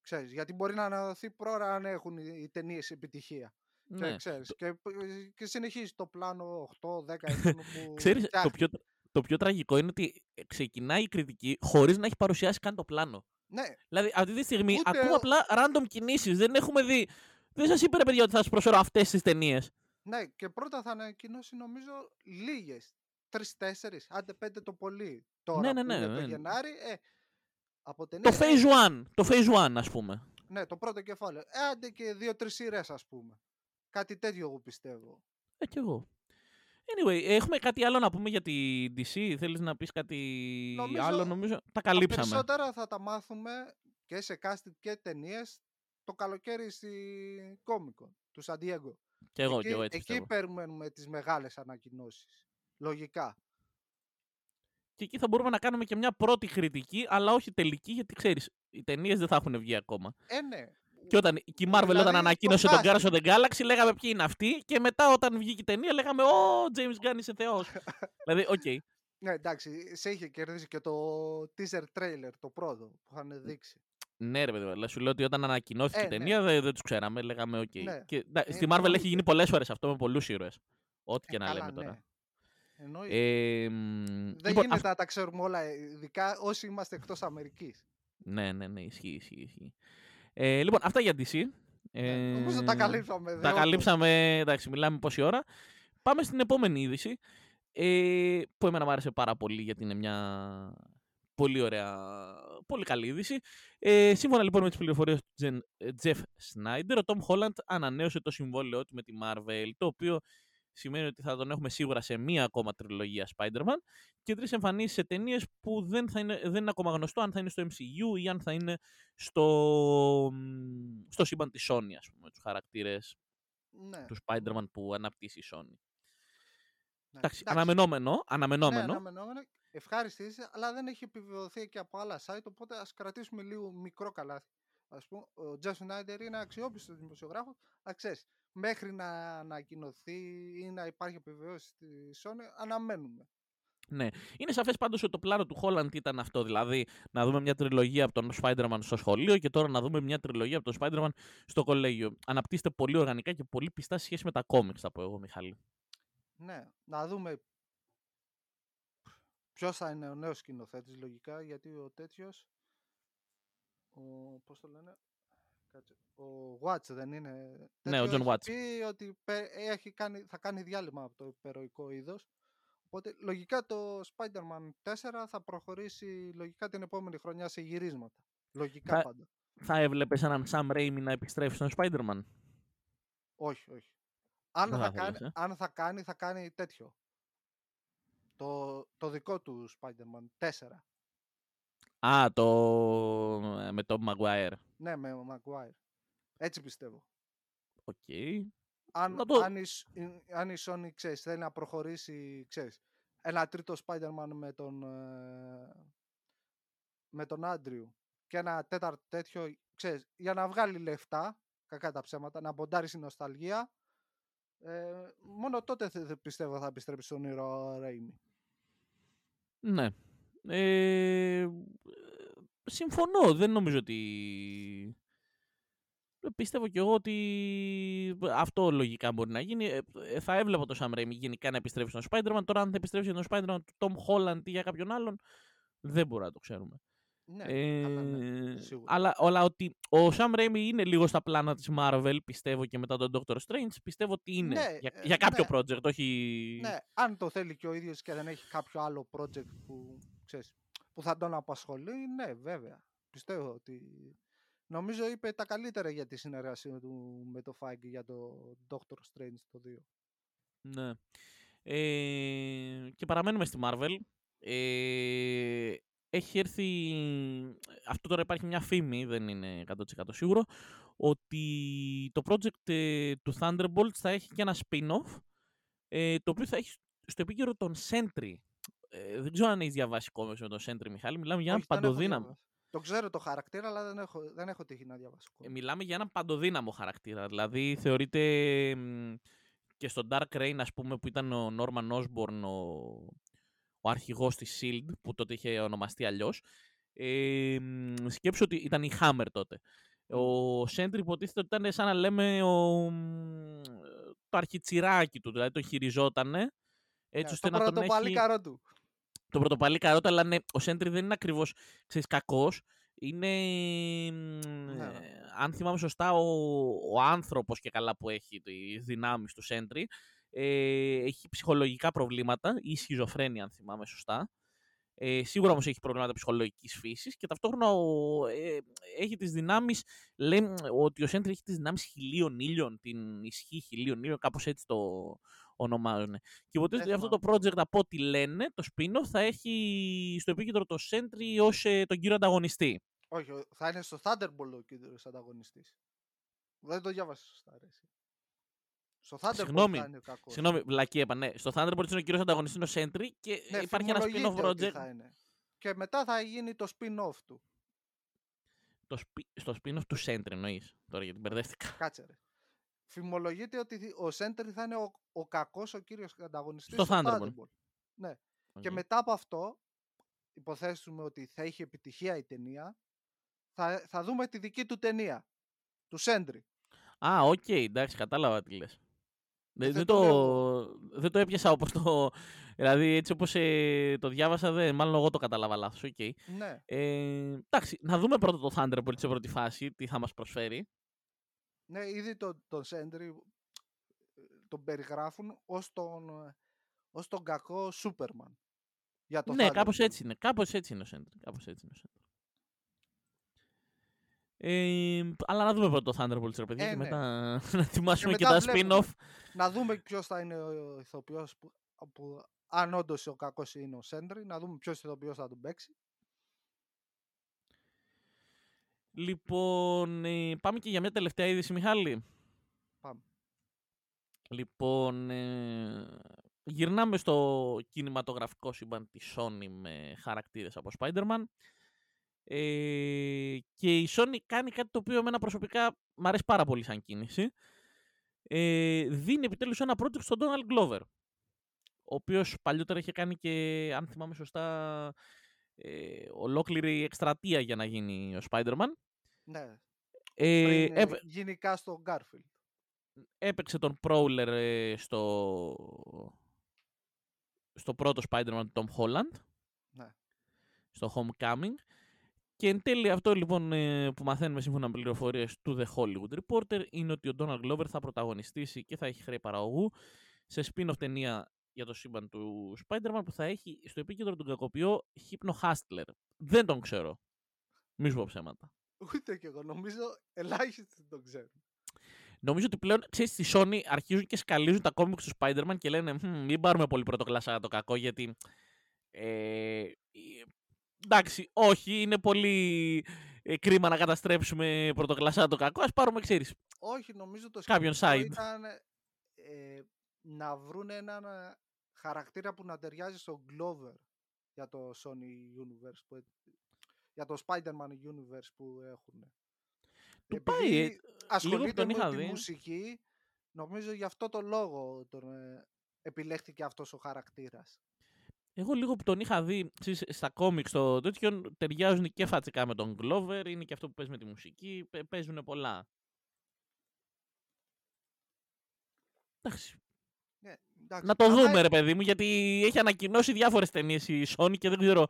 ξέρεις, γιατί μπορεί να αναδοθεί πρόωρα αν έχουν οι, οι ταινίες επιτυχία. Και, Ναι. ξέρεις, και, π- και συνεχίζει το πλάνο 8-10 ετών που Ξέρεις, το φτιάχνει. πιο, το πιο τραγικό είναι ότι ξεκινάει η κριτική χωρίς να έχει παρουσιάσει καν το πλάνο. Ναι, Δηλαδή, αυτή τη στιγμή Ούτε- ακούμε απλά random κινήσεις. Δεν έχουμε δει. Δεν σας είπε ρε παιδιά ότι θα σας προσφέρω αυτές τις ταινίες. ναι, και πρώτα θα ανακοινώσει νομίζω λίγες. Τρει-τέσσερι, άντε πέντε το πολύ. Τώρα Ναι, ναι, που ναι, είναι το ναι. Γενάρη, ε, από Το ταινίες, ε, phase 1. Το phase 1, ας πούμε. Ναι, το πρώτο κεφάλαιο. Ε, άντε και δύο-τρεις σειρές, ας πούμε. Κάτι τέτοιο εγώ πιστεύω. Ε, κι εγώ. Anyway, έχουμε κάτι άλλο να πούμε για τη DC. Θέλεις να πεις κάτι Νομίζω άλλο, νομίζω; Τα Τα καλύψαμε. περισσότερα θα τα μάθουμε και σε casting και ταινίες το καλοκαίρι στη Comic Con του San Diego. Κι εγώ, εκεί, κι εγώ έτσι εκεί πιστεύω. περιμένουμε τις μεγάλες ανακοινώσεις. Λογικά. Και εκεί θα μπορούμε να κάνουμε και μια πρώτη κριτική, αλλά όχι τελική, γιατί ξέρεις, οι ταινίες δεν θα έχουν βγει ακόμα. Ε, ναι. Και όταν και η Marvel Δηλαδή, όταν το ανακοίνωσε τον casting. Guardians of the Galaxy, λέγαμε ποιοι είναι αυτοί. Και μετά όταν βγήκε η ταινία, λέγαμε Ω, James Gunn είσαι θεός. δηλαδή, οκ. Ναι, εντάξει, σε είχε κερδίσει και το teaser trailer, το πρώτο που είχαν δείξει. Ναι, ρε παιδί, μου, αλλά σου λέω ότι όταν ανακοινώθηκε Ε, η ναι. ταινία δεν, δεν τους ξέραμε. Λέγαμε, οκ. Ναι. Και, εντά- Ε, στη Marvel έχει εννοείται. γίνει πολλές φορές αυτό με πολλούς ήρωες. Ό,τι Ε, και να καλά, λέμε τώρα. Ναι. Εννοείται. Ε, μ, Δεν λοιπόν, γίνεται να τα ξέρουμε όλα, ειδικά όσοι είμαστε εκτός Αμερικής. Ναι, ναι, ναι, ισχύει, ισχύει. ισχύει. Ε, λοιπόν, αυτά για DC. Ναι, νομίζω τα Ε, καλύψαμε. Τα δεόντως. καλύψαμε, εντάξει, μιλάμε πόση ώρα. Πάμε στην επόμενη είδηση, ε, που εμένα μου άρεσε πάρα πολύ γιατί είναι μια πολύ ωραία, πολύ καλή είδηση. Ε, σύμφωνα λοιπόν με τις πληροφορίες του Τζεν- ε, Jeff Snyder, ο Tom Holland ανανέωσε το συμβόλαιό του με τη Marvel, το οποίο σημαίνει ότι θα τον έχουμε σίγουρα σε μία ακόμα τριλογία Spider-Man και τρεις εμφανίσεις σε ταινίες που δεν, θα είναι, δεν είναι ακόμα γνωστό αν θα είναι στο MCU ή αν θα είναι στο, μ, στο σύμπαν της Sony, ας πούμε, τους χαρακτήρες Ναι. του Spider-Man που αναπτύσσει η Sony. ναι. Εντάξει, αναμενόμενο, αναμενόμενο. Ναι, αναμενόμενο. Ευχάριστη είσαι, αλλά δεν έχει επιβεβαιωθεί και από άλλα site, οπότε ας κρατήσουμε λίγο μικρό καλάθι. Ας πούμε, ο Jeff Snyder είναι αξιόπιστος δημοσιογράφος, αλλά ξέρεις, μέχρι να ανακοινωθεί ή να υπάρχει επιβεβαίωση στη Sony, αναμένουμε. Ναι. Είναι σαφές πάντως ότι το πλάνο του Holland ήταν αυτό. Δηλαδή να δούμε μια τριλογία από τον Spider-Man στο σχολείο και τώρα να δούμε μια τριλογία από τον Spider-Man στο κολέγιο. Αναπτύσσεται πολύ οργανικά και πολύ πιστά σε σχέση με τα κόμιξ, θα πω εγώ, Μιχάλη. Ναι, να δούμε ποιος θα είναι ο νέος σκηνοθέτης λογικά, γιατί ο τέτοιος, ο, πώς το λένε, κάτσε, ο Watts δεν είναι. Ναι, ο τέτοιο John έχει Watts. πει ότι πε- έχει κάνει, θα κάνει διάλειμμα από το υπεροϊκό είδος. Οπότε λογικά το Spider-Man 4 θα προχωρήσει λογικά την επόμενη χρονιά σε γυρίσματα. Λογικά Θα- πάντα. Θα έβλεπες έναν Sam Raimi να επιστρέψει στον Spider-Man; Όχι, όχι. Αν Δεν θα, θα κάνει, ήθελες, ε. αν θα κάνει, θα κάνει τέτοιο. Το, το δικό του Spider-Man 4. Α, το. ε, με τον Maguire. Ναι, με ο Maguire. Έτσι πιστεύω. Οκ. Αν, Να το- αν, η, Σ- η- αν η Sony, ξέρεις, θέλει να προχωρήσει, ξέρεις, ένα τρίτο Spider-Man με τον, ε, με τον Άντριου και ένα τέταρτο τέτοιο, ξέρεις, για να βγάλει λεφτά, κακά τα ψέματα, να μποντάρει στη νοσταλγία, ε, μόνο τότε θε- θε- πιστεύω θα επιστρέψει στον ήρωα Raimi. Ναι. Ε, συμφωνώ. Δεν νομίζω ότι... Ε, Πιστεύω κι εγώ ότι αυτό λογικά μπορεί να γίνει. Ε, ε, θα έβλεπα το Sam Raimi γενικά να επιστρέψει στον Spider-Man. Τώρα αν θα επιστρέψει για τον Spider-Man του Tom Holland ή για κάποιον άλλον, δεν μπορούμε να το ξέρουμε. Ναι, καλά, ναι, Ε, σίγουρα. αλλά, αλλά ότι ο Sam Raimi είναι λίγο στα πλάνα της Marvel, πιστεύω και μετά τον Doctor Strange, πιστεύω ότι είναι Ναι, για, ε, για κάποιο ναι. project, όχι... Ναι, αν το θέλει και ο ίδιος και δεν έχει κάποιο άλλο project που, ξέρεις, που θα τον απασχολεί, ναι, βέβαια. Πιστεύω ότι... Νομίζω είπε τα καλύτερα για τη συνεργασία του με το Feige για το Doctor Strange το 2. Ναι. Ε, και παραμένουμε στη Marvel. Ε, έχει έρθει... Αυτό τώρα υπάρχει μια φήμη, δεν είναι 100% σίγουρο, ότι το project ε, του Thunderbolts θα έχει και ένα spin-off, ε, το οποίο θα έχει στο επίκαιρο τον Sentry. Ε, δεν ξέρω αν έχεις διαβάσει κόμικς με τον Sentry, Μιχάλη. Μιλάμε για έναν Όχι, δεν έχω παντοδύναμο. διαβάσει. Το ξέρω το χαρακτήρα, αλλά δεν έχω, δεν έχω τύχει να διαβάσω. Ε, ακόμα. μιλάμε για έναν παντοδύναμο χαρακτήρα. Δηλαδή θεωρείται μ, και στο Dark Reign, ας πούμε, που ήταν ο Norman Osborn, ο, ο αρχηγός της S.H.I.E.L.D., που τότε είχε ονομαστεί αλλιώς. Ε, μ, σκέψου ότι ήταν η Hammer τότε. Ο Sentry υποτίθεται ότι ήταν σαν να λέμε ο, μ, το αρχιτσιράκι του, δηλαδή το χειριζότανε, έτσι Ναι, ώστε το να πρώτο τον έχει... παλίκαρο του. Το πρωτοπαλί καρότα, αλλά ναι, ο Σέντρι δεν είναι ακριβώς κακός. Είναι, ναι. αν θυμάμαι σωστά, ο, ο άνθρωπος και καλά που έχει τις δυνάμεις του Σέντρι ε, έχει ψυχολογικά προβλήματα ή σχιζοφρένεια, αν θυμάμαι σωστά. Ε, σίγουρα όμως έχει προβλήματα ψυχολογικής φύσης και ταυτόχρονα ο, ε, έχει τις δυνάμεις. Λέει ότι ο Σέντρι έχει τις δυνάμεις χιλίων ήλιων, την ισχύ χιλίων ήλιων, κάπως έτσι το ονομάζουν. Και υποτίθεται ότι αυτό το project από ό,τι λένε, το spin θα έχει στο επίκεντρο το Sentry ως ε, τον κύριο ανταγωνιστή. Όχι, θα είναι στο Thunderbolt ο κύριος ανταγωνιστής. Δεν το διάβασα σωστά, αρέσει. Στο Thunderbolt συγγνώμη, θα είναι κακός. Συγγνώμη, βλακή είπα, ναι. Στο Thunderbolt είναι ο κύριος ανταγωνιστής ο Sentry και ναι, υπάρχει ένα spin-off project. Θα είναι. Και μετά θα γίνει το spin-off του. Το στο spin-off του Sentry εννοείς. Τώρα γιατί μπερδεύτηκα. Κάτσε ρε. Φημολογείται ότι ο Sentry θα είναι ο, ο κακός ο κύριος ανταγωνιστής στο, στο Thunderbolts. Ναι. Και μετά από αυτό, υποθέσουμε ότι θα έχει επιτυχία η ταινία, θα, θα δούμε τη δική του ταινία. Του Sentry. Α, οκ, okay, εντάξει, κατάλαβα τι λες. Δεν, δεν, το, δεν το έπιασα όπως το... Δηλαδή έτσι όπως ε, το διάβασα, δεν, μάλλον εγώ το κατάλαβα λάθος. Okay. Ναι. Ε, εντάξει, να δούμε πρώτα το Thunderbolt σε πρώτη φάση, τι θα μας προσφέρει. Ναι, ήδη τον το Σέντρι τον περιγράφουν ως τον, ως τον κακό Σούπερμαν. Για το ναι, κάπως έτσι είναι. Κάπως έτσι είναι ο Σέντρι. Κάπως έτσι είναι ο Σέντρι. Ε, αλλά να δούμε πρώτα το Thunderbolt, ρε παιδιά, ε, και ναι. μετά να ετοιμάσουμε και, και τα spin-off. Να δούμε ποιος θα είναι ο ηθοποιός που, που, αν όντως ο κακός είναι ο Σέντρι, να δούμε ποιος ηθοποιός θα τον παίξει. Λοιπόν, ε, πάμε και για μια τελευταία είδηση, Μιχάλη. Πάμε. Λοιπόν, ε, γυρνάμε στο κινηματογραφικό σύμπαν της Sony με χαρακτήρες από Spider-Man. Ε, και η Sony κάνει κάτι το οποίο εμένα προσωπικά μου αρέσει πάρα πολύ σαν κίνηση. Ε, δίνει επιτέλους ένα project στον Donald Glover. Ο οποίος παλιότερα είχε κάνει και, αν θυμάμαι σωστά, ε, ολόκληρη εκστρατεία για να γίνει ο Spider-Man. Ναι. Ε, Πριν, έπαι... γενικά στο Garfield. Έπαιξε τον Prowler ε, στο, στο πρώτο Spider-Man του Tom Holland. Ναι. Στο Homecoming. Και εν τέλει αυτό λοιπόν ε, που μαθαίνουμε σύμφωνα με πληροφορίες του The Hollywood Reporter είναι ότι ο Donald Glover θα πρωταγωνιστήσει και θα έχει χρέη παραγωγού σε spin-off ταινία για το σύμπαν του Spider-Man που θα έχει στο επίκεντρο τον κακοποιό Hypno Hustler. Δεν τον ξέρω. Μη σου πω ψέματα. Ούτε κι εγώ. Νομίζω ελάχιστοι τον ξέρουν. Νομίζω ότι πλέον, ξέρεις, στη Sony αρχίζουν και σκαλίζουν τα κόμικ του Spider-Man και λένε μην πάρουμε πολύ πρωτοκλασσά το κακό γιατί ε, εντάξει, όχι, είναι πολύ ε, κρίμα να καταστρέψουμε πρωτοκλασσά το κακό. Α πάρουμε, ξέρεις. Όχι, νομίζω το κάποιον side. ήταν ε, να βρουν έναν ε, χαρακτήρα που να ταιριάζει στο Glover για το Sony Universe, που, για το Spider-Man Universe που έχουν. Του Επειδή πάει, ε, ασχολείται με τη μουσική, νομίζω γι' αυτό το λόγο τον, ε, επιλέχθηκε αυτός ο χαρακτήρας. Εγώ λίγο που τον είχα δει ξέρεις, στα κόμικ στο τέτοιο ταιριάζουν και φατσικά με τον Glover, είναι και αυτό που παίζει με τη μουσική, παίζουν πολλά. Εντάξει. Ναι, εντάξει. Να το δούμε ρε παιδί μου, γιατί έχει ανακοινώσει διάφορες ταινίες η Sony και δεν ξέρω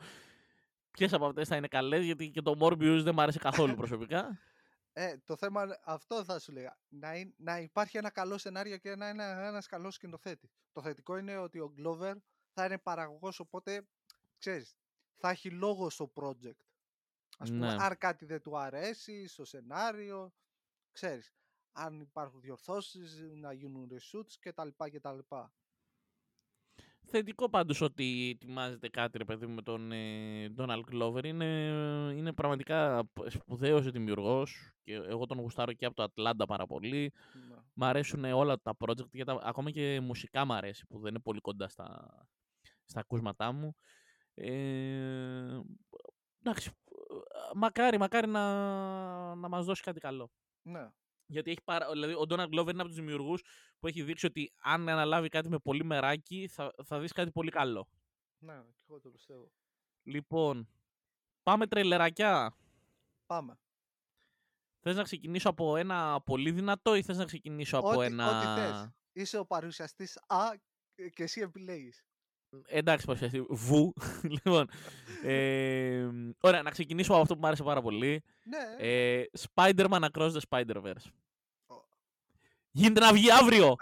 ποιες από αυτές θα είναι καλές, γιατί και το Morbius δεν μου άρεσε καθόλου προσωπικά. Ε, το θέμα αυτό θα σου λέγα. Να, να υπάρχει ένα καλό σενάριο και να είναι ένας καλός σκηνοθέτη. Το θετικό είναι ότι ο Glover θα είναι παραγωγός, οπότε, ξέρεις, θα έχει λόγο στο project. Ας πούμε, ναι. αν κάτι δεν του αρέσει στο σενάριο, ξέρεις, αν υπάρχουν διορθώσεις, να γίνουν reshoots κτλ. κτλ. Θετικό πάντως ότι ετοιμάζεται κάτι ρε παιδί με τον ε, Donald Glover είναι, είναι πραγματικά σπουδαίος δημιουργός και εγώ τον γουστάρω και από το Ατλάντα πάρα πολύ. Ναι. Μ' αρέσουν όλα τα project γιατί ακόμα και μουσικά μ' αρέσει που δεν είναι πολύ κοντά στα, στα ακούσματά μου. Ε, εντάξει, μακάρι, μακάρι να, να μας δώσει κάτι καλό. Ναι. Γιατί έχει πάρα, δηλαδή, ο Donald Glover είναι από τους δημιουργούς που έχει δείξει ότι αν αναλάβει κάτι με πολύ μεράκι, θα, θα δεις κάτι πολύ καλό. Ναι, και εγώ το πιστεύω. Λοιπόν, πάμε τρελερακιά. Πάμε. Θες να ξεκινήσω από ένα πολύ δυνατό ή θες να ξεκινήσω από ό,τι, ένα... Ό,τι θες. Είσαι ο παρουσιαστής Α και εσύ επιλέγεις. Εντάξει, παρουσιαστή. Βου. λοιπόν, ε, ωραία, να ξεκινήσουμε από αυτό που μου άρεσε πάρα πολύ. Ναι, Ε, Spider-Man Across the Spider-Verse. Ω. Γίνεται να βγει αύριο!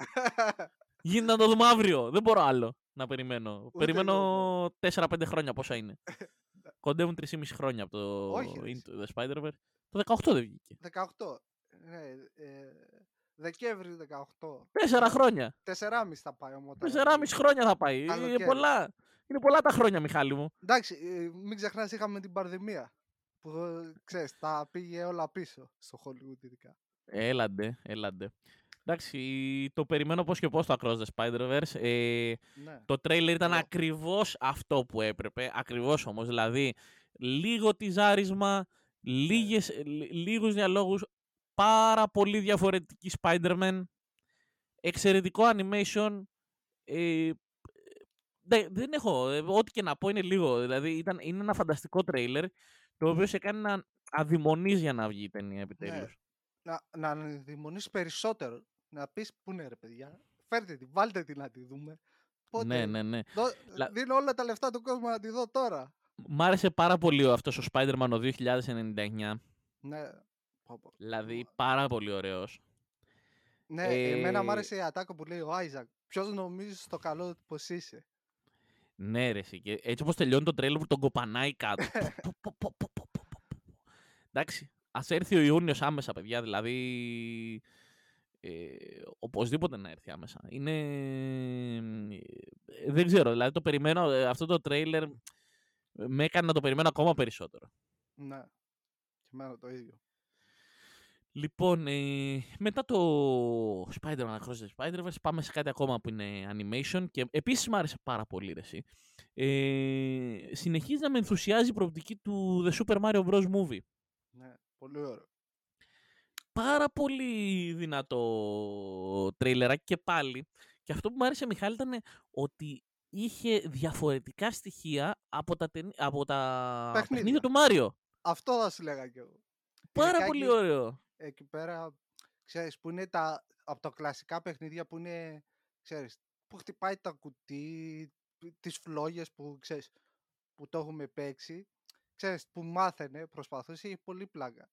Γίνεται να το δούμε αύριο. Δεν μπορώ άλλο να περιμένω. περιμένω 4-5 χρόνια πόσα είναι. Κοντεύουν 3,5 χρόνια από το Όχι, ρε, Into the Spider-Verse. Το 18 δεν βγήκε. 18. Ναι, ε, Δεκέμβρη 18. Τέσσερα χρόνια. 4,5 θα πάει όμως. όταν Τέσσερα βγει. μισή χρόνια θα πάει. Είναι Καλοκαίρι. πολλά. Είναι πολλά τα χρόνια, Μιχάλη μου. Εντάξει, ε, μην ξεχνάς είχαμε την πανδημία. Που ε, ξέρεις, τα πήγε όλα πίσω στο Hollywood ειδικά. Έλαντε, έλαντε. Εντάξει, το περιμένω πώς και πώς το Across the Spider-Verse. Ε, Ναι. το τρέιλερ ήταν Εγώ. ακριβώς αυτό που έπρεπε. Ακριβώς όμως. Δηλαδή, λίγο τυζάρισμα, λίγες, λι- λίγους διαλόγους, πάρα πολύ διαφορετική Spider-Man, εξαιρετικό animation. Ε, δε- δεν έχω, ε, ό,τι και να πω είναι λίγο. Δηλαδή, ήταν, είναι ένα φανταστικό τρέιλερ, το οποίο σε κάνει να αδειμονείς για να βγει η ταινία επιτέλους. Να, να δημονείς περισσότερο. Να πεις πού είναι ρε παιδιά. Φέρτε τη, βάλτε τη να τη δούμε. Πότε, Ναι, ναι, ναι. δω- Λα- Δίνω όλα τα λεφτά του κόσμου να τη δω τώρα. Μ' άρεσε πάρα πολύ ο- αυτός ο Spider-Man ο 2099. Ναι. Πω, πω. Δηλαδή, πάρα πολύ ωραίος. Ναι, εμένα μου Ε, άρεσε η ατάκα που λέει ο Άιζακ. Ποιος νομίζεις στο καλό πως είσαι; Ναι, ρε, εσύ, και έτσι όπως τελειώνει το τρέλο που τον κοπανάει κάτω. Πω, πω, πω, πω, πω, πω, πω, πω. Εντάξει, ας έρθει ο Ιούνιος άμεσα, παιδιά. Δηλαδή, ε, οπωσδήποτε να έρθει άμεσα. Είναι... ε, δεν ξέρω, δηλαδή το περιμένω, ε, αυτό το τρέιλερ με έκανε να το περιμένω ακόμα περισσότερο. Ναι. Και εμένα το ίδιο. Λοιπόν, ε, μετά το Spider-Man Across the Spider-Verse πάμε σε κάτι ακόμα που είναι animation και επίσης μου άρεσε πάρα πολύ ρε, εσύ. Ε, συνεχίζει να με ενθουσιάζει η προοπτική του The Super Mario Bros. Movie. Ναι, πολύ ωραίο. Πάρα πολύ δυνατό τρέιλεράκι και πάλι. Και αυτό που μου άρεσε Μιχάλη ήταν ότι είχε διαφορετικά στοιχεία από τα, ταινί- από τα Παιχνίδια. παιχνίδια του Μάριο. Αυτό θα σου λέγα κι εγώ. Πάρα Ειδικά πολύ εκεί- ωραίο. Εκεί πέρα, ξέρεις, που είναι τα, από τα κλασικά παιχνίδια που είναι, ξέρεις, που χτυπάει τα κουτί, π- τις φλόγες που, ξέρεις, που το έχουμε παίξει, ξέρεις, που μάθαινε, προσπαθούσε, είχε πολύ πλάκα.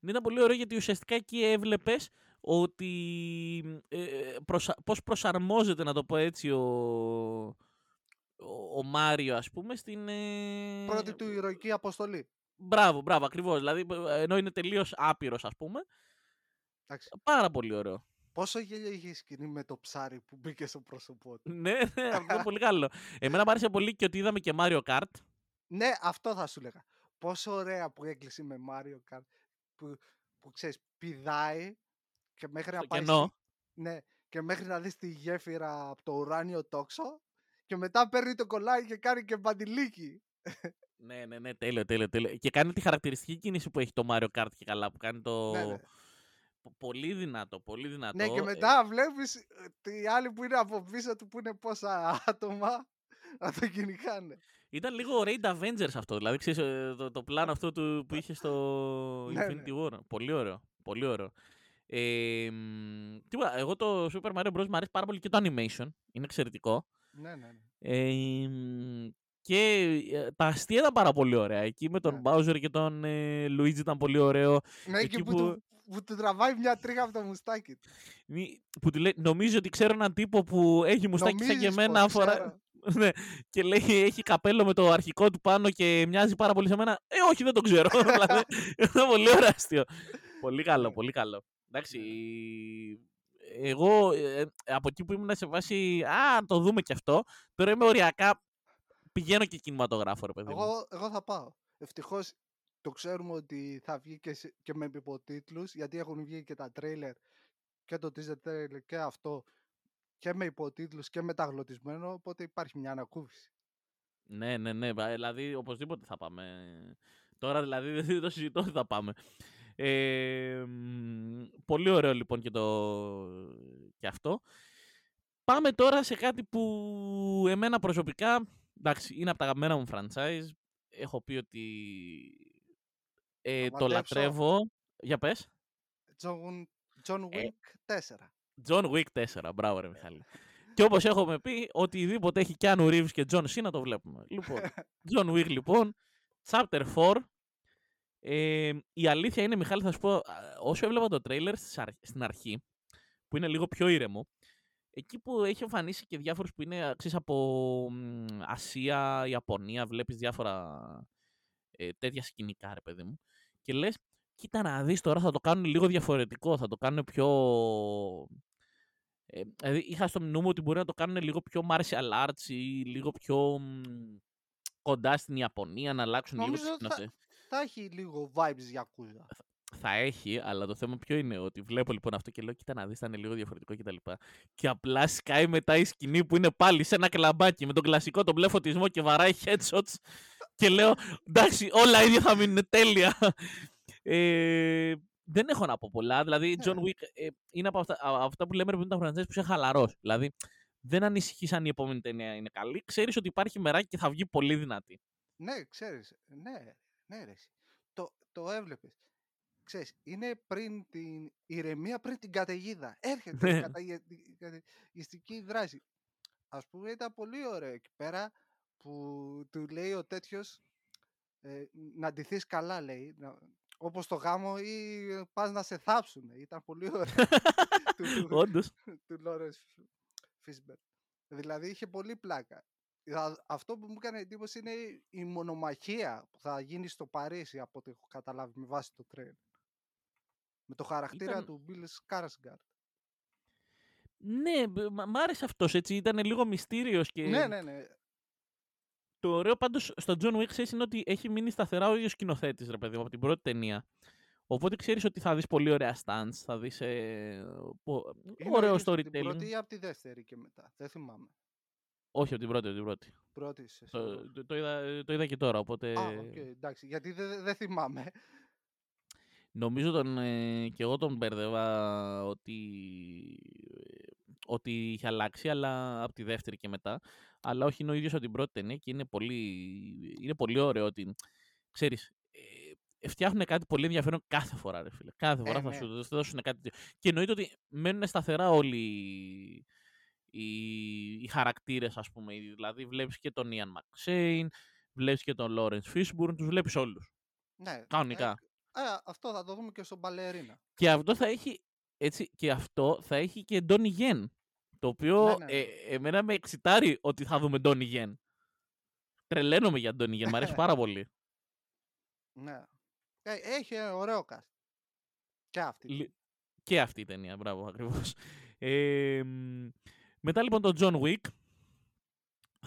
Ναι, Ήταν πολύ ωραίο γιατί ουσιαστικά εκεί έβλεπες ότι ε, προσα... πώς προσαρμόζεται, να το πω έτσι, ο, ο, ο Μάριο, ας πούμε, στην... ε, Πρώτη του ηρωική αποστολή. Μπράβο, μπράβο, ακριβώς. Δηλαδή, ε, ενώ είναι τελείως άπειρος, ας πούμε. Εντάξει. Πάρα πολύ ωραίο. Πόσο γέλιο είχε η σκηνή με το ψάρι που μπήκε στο πρόσωπό του. ναι, ναι, αυτό είναι πολύ καλό. Εμένα μου άρεσε πολύ και ότι είδαμε και Mario Kart. Ναι, αυτό θα σου λέγα. Πόσο ωραία που έκλεισε με Mario Kart που, που ξέρεις, πηδάει και μέχρι να Στο πάει κενό. στη- ναι, και μέχρι να δεις τη γέφυρα από το ουράνιο τόξο και μετά παίρνει το κολλάκι και κάνει και μπαντιλίκι. Ναι, ναι, ναι, τέλειο, τέλειο, τέλειο. Και κάνει τη χαρακτηριστική κίνηση που έχει το Mario Kart και καλά, που κάνει το... Ναι, ναι. Πο- Πολύ δυνατό, πολύ δυνατό. ναι, και Ε, μετά βλέπεις ε, τη άλλη που είναι από πίσω του που είναι πόσα άτομα να το κυνηγάνε. Ήταν λίγο Raid Avengers αυτό, δηλαδή ξέρεις, ε, το, το πλάνο αυτό του, που είχε στο Ναι, Infinity War. Πολύ ωραίο, πολύ ωραίο. Ε, μ, τίποτα, εγώ το Super Mario Bros. μου αρέσει πάρα πολύ και το animation, είναι εξαιρετικό. Ναι, ναι, ναι. Ε, μ, και ε, τα αστεία ήταν πάρα πολύ ωραία. Εκεί με τον Ναι. Bowser και τον ε, Luigi ήταν πολύ ωραίο. Ναι, Εκεί και που, που- του, που του τραβάει μια τρίχα από το μουστάκι του. Μη- Που του λέει, νομίζω ότι ξέρω έναν τύπο που έχει μουστάκι σαν και Νομίζεις εμένα πως φορά... ξέρω. Ναι, και λέει έχει καπέλο με το αρχικό του πάνω και μοιάζει πάρα πολύ σε μένα. Ε, όχι, δεν το ξέρω. δηλαδή, ήταν πολύ ωραίο αστείο. πολύ καλό, Ναι. πολύ καλό. Εντάξει, εγώ ε, από εκεί που ήμουν σε βάση, α, το δούμε κι αυτό, τώρα είμαι οριακά, πηγαίνω και κινηματογράφο, ρε παιδί μου. Εγώ, εγώ θα πάω. Ευτυχώς το ξέρουμε ότι θα βγει και, σε- και με υποτίτλους γιατί έχουν βγει και τα τρέιλερ και το teaser trailer και αυτό και με υποτίτλους και μεταγλωτισμένο οπότε υπάρχει μια ανακούφιση. Ναι, ναι, ναι. βα- Δηλαδή, οπωσδήποτε θα πάμε. Τώρα δηλαδή δεν το συζητώ ότι θα πάμε. Ε, μ, πολύ ωραίο λοιπόν και, το... και αυτό. Πάμε τώρα σε κάτι που εμένα προσωπικά, εντάξει, είναι από τα αγαπημένα μου franchise. Έχω πει ότι ε, Θα το μαντέψω. λατρεύω. Για πες. John, John Ε. Wick 4. John Wick 4. Μπράβο ρε Μιχάλη. Και όπως έχουμε πει, οτιδήποτε έχει Keanu Reeves και John C να το βλέπουμε. Λοιπόν, John Wick λοιπόν, chapter 4. Ε, η αλήθεια είναι, Μιχάλη, θα σου πω, όσο έβλεπα το τρέιλερ στην αρχή, που είναι λίγο πιο ήρεμο, εκεί που έχει εμφανίσει και διάφορους που είναι αξίες από Ασία, Ιαπωνία, βλέπεις διάφορα ε, τέτοια σκηνικά, ρε παιδί μου, και λες, κοίτα να δεις τώρα θα το κάνουν λίγο διαφορετικό, θα το κάνουν πιο... Ε, δηλαδή είχα στο μνήμη μου ότι μπορεί να το κάνουν λίγο πιο martial arts ή λίγο πιο κοντά στην Ιαπωνία, να αλλάξουν Νομίζω λίγο θα, θα έχει λίγο vibes για κούζα. Θα έχει, αλλά το θέμα ποιο είναι ότι βλέπω λοιπόν αυτό και λέω κοίτα να δεις θα είναι λίγο διαφορετικό κτλ. Και, και απλά σκάει μετά η σκηνή που είναι πάλι σε ένα κλαμπάκι με τον κλασικό τον μπλε φωτισμό και βαράει headshots και λέω εντάξει όλα ίδια θα μείνουν τέλεια. Ε, δεν έχω να πω πολλά. Δηλαδή, John ναι. Wick ε, είναι από αυτά, αυτά που λέμε πριν τα franchise που είσαι χαλαρός. Δηλαδή, δεν ανησυχείς αν η επόμενη ταινία είναι καλή. Ξέρεις ότι υπάρχει μεράκι και θα βγει πολύ δυνατή. Ναι, ξέρεις. Ναι, ναι, ρε. Το, το έβλεπες. Ξέρεις, είναι πριν την ηρεμία, πριν την καταιγίδα. Έρχεται η ναι. καταιγιστική δράση. Ας πούμε ήταν πολύ ωραίο εκεί πέρα που του λέει ο τέτοιος ε, να ντυθείς καλά λέει, όπως το γάμο ή πας να σε θάψουν. Ήταν πολύ ωραίο. Όντως. του Laurence Fishburne. Δηλαδή είχε πολύ πλάκα. Αυτό που μου έκανε εντύπωση είναι η μονομαχία που θα γίνει στο Παρίσι από ό,τι έχω καταλάβει με βάση το τρέν. Με το χαρακτήρα Ήταν... του Bill Skarsgård. Ναι, μ' άρεσε αυτός έτσι, ήταν λίγο μυστήριος και... Ναι, ναι, ναι. Το ωραίο πάντως στο John Wick είναι ότι έχει μείνει σταθερά ο ίδιος σκηνοθέτης, ρε παιδί μου, από την πρώτη ταινία. Οπότε ξέρεις ότι θα δεις πολύ ωραία stunts, θα δεις ε, ωραίο storytelling. Από την πρώτη ή από τη δεύτερη και μετά, δεν θυμάμαι. Όχι, από την πρώτη, από την πρώτη. πρώτη το, το, το, είδα, το είδα και τώρα, οπότε... Α, okay, εντάξει, γιατί δεν δε θυμάμαι. Νομίζω τον, ε, και εγώ τον μπέρδευα ότι, ότι είχε αλλάξει, αλλά από τη δεύτερη και μετά. Αλλά όχι είναι ο ίδιος από την πρώτη ταινία και είναι πολύ, είναι πολύ ωραίο ότι, ξέρεις, ε, φτιάχνουν κάτι πολύ ενδιαφέρον κάθε φορά, ρε φίλε. Κάθε φορά ε, θα ναι. σου δώσουν κάτι Και εννοείται ότι μένουν σταθερά όλοι οι, οι χαρακτήρες, ας πούμε. Δηλαδή βλέπεις και τον Ian McShane, βλέπεις και τον Lawrence Fishburne, τους βλέπεις όλους. Ναι. Κανονικά. Ε, αυτό θα το δούμε και στον Μπαλερίνα. Και αυτό θα έχει, έτσι, και αυτό θα έχει και Donnie Yen. Το οποίο ναι, ναι. Ε, εμένα με εξητάρει ότι θα δούμε Donnie Yen. Τρελαίνομαι για Donnie Yen, μου αρέσει πάρα πολύ. Ναι. Ε, έχει ωραίο cast. Και αυτή. Και αυτή η ταινία, μπράβο ακριβώς. Ε, μετά λοιπόν το John Wick,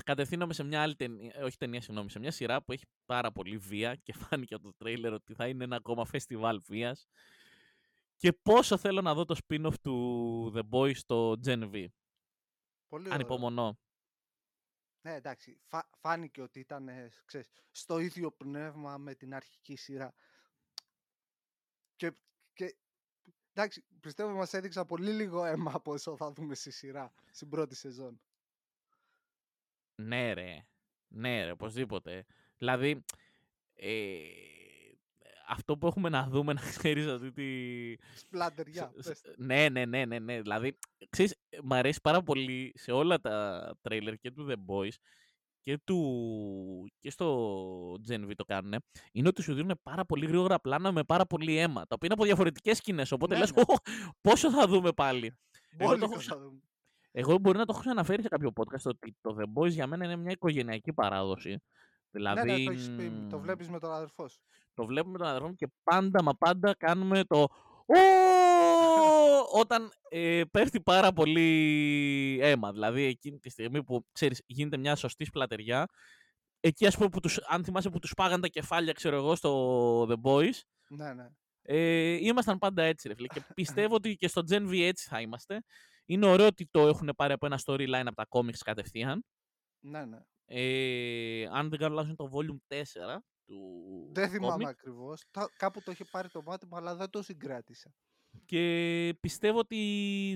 κατευθύνομαι σε μια άλλη ταινία, ε, όχι ταινία, συγγνώμη, σε μια σειρά που έχει πάρα πολύ βία και φάνηκε από το τρέιλερ ότι θα είναι ένα ακόμα φεστιβάλ βίας. Και πόσο θέλω να δω το spin-off του The Boys στο Gen V. Πολύ Ανυπομονώ. Ναι, εντάξει. Φα, φάνηκε ότι ήταν ξέρεις, στο ίδιο πνεύμα με την αρχική σειρά. Και, και εντάξει, πιστεύω μας έδειξα πολύ λίγο αίμα από όσο θα δούμε στη σειρά, στην πρώτη σεζόν. Ναι ρε, ναι ρε, οπωσδήποτε. Δηλαδή, ε, αυτό που έχουμε να δούμε, να ξέρεις αυτή τη... Σπλάτεριά. Ναι, ναι, ναι, ναι, ναι. Δηλαδή, ξέρεις, μ' αρέσει πάρα πολύ σε όλα τα τρέιλερ και του The Boys και, του, και στο Gen V το κάνουν, είναι ότι σου δίνουν πάρα πολύ γρήγορα πλάνα με πάρα πολύ αίμα, τα οποία είναι από διαφορετικές σκηνές, οπότε ναι, λες, ναι. πόσο θα δούμε πάλι. Εγώ, το έχω... δούμε. Εγώ μπορεί να το έχω αναφέρει σε κάποιο podcast ότι το The Boys για μένα είναι μια οικογενειακή παράδοση. Δηλαδή, ναι, ναι, το, έχεις πει, το βλέπεις με τον αδερφό σου. Το βλέπουμε με τον αδερφό μου και πάντα μα πάντα κάνουμε το όταν ε, πέφτει πάρα πολύ αίμα. Δηλαδή εκείνη τη στιγμή που ξέρεις, γίνεται μια σωστή σπλατεριά. Εκεί ας πούμε που τους, αν θυμάσαι που τους πάγαν τα κεφάλια ξέρω εγώ στο The Boys. Ναι, ναι. Ε, ήμασταν πάντα έτσι ρε φίλε. Και πιστεύω ότι και στο Gen V έτσι θα είμαστε. Είναι ωραίο ότι το έχουν πάρει από ένα storyline από τα comics κατευθείαν. Ναι, ναι. Ε, αν δεν κάνω λάθος είναι το volume 4 του Δεν θυμάμαι ακριβώς. Κάπου το είχε πάρει το μάτι μου, αλλά δεν το συγκράτησα. Και πιστεύω ότι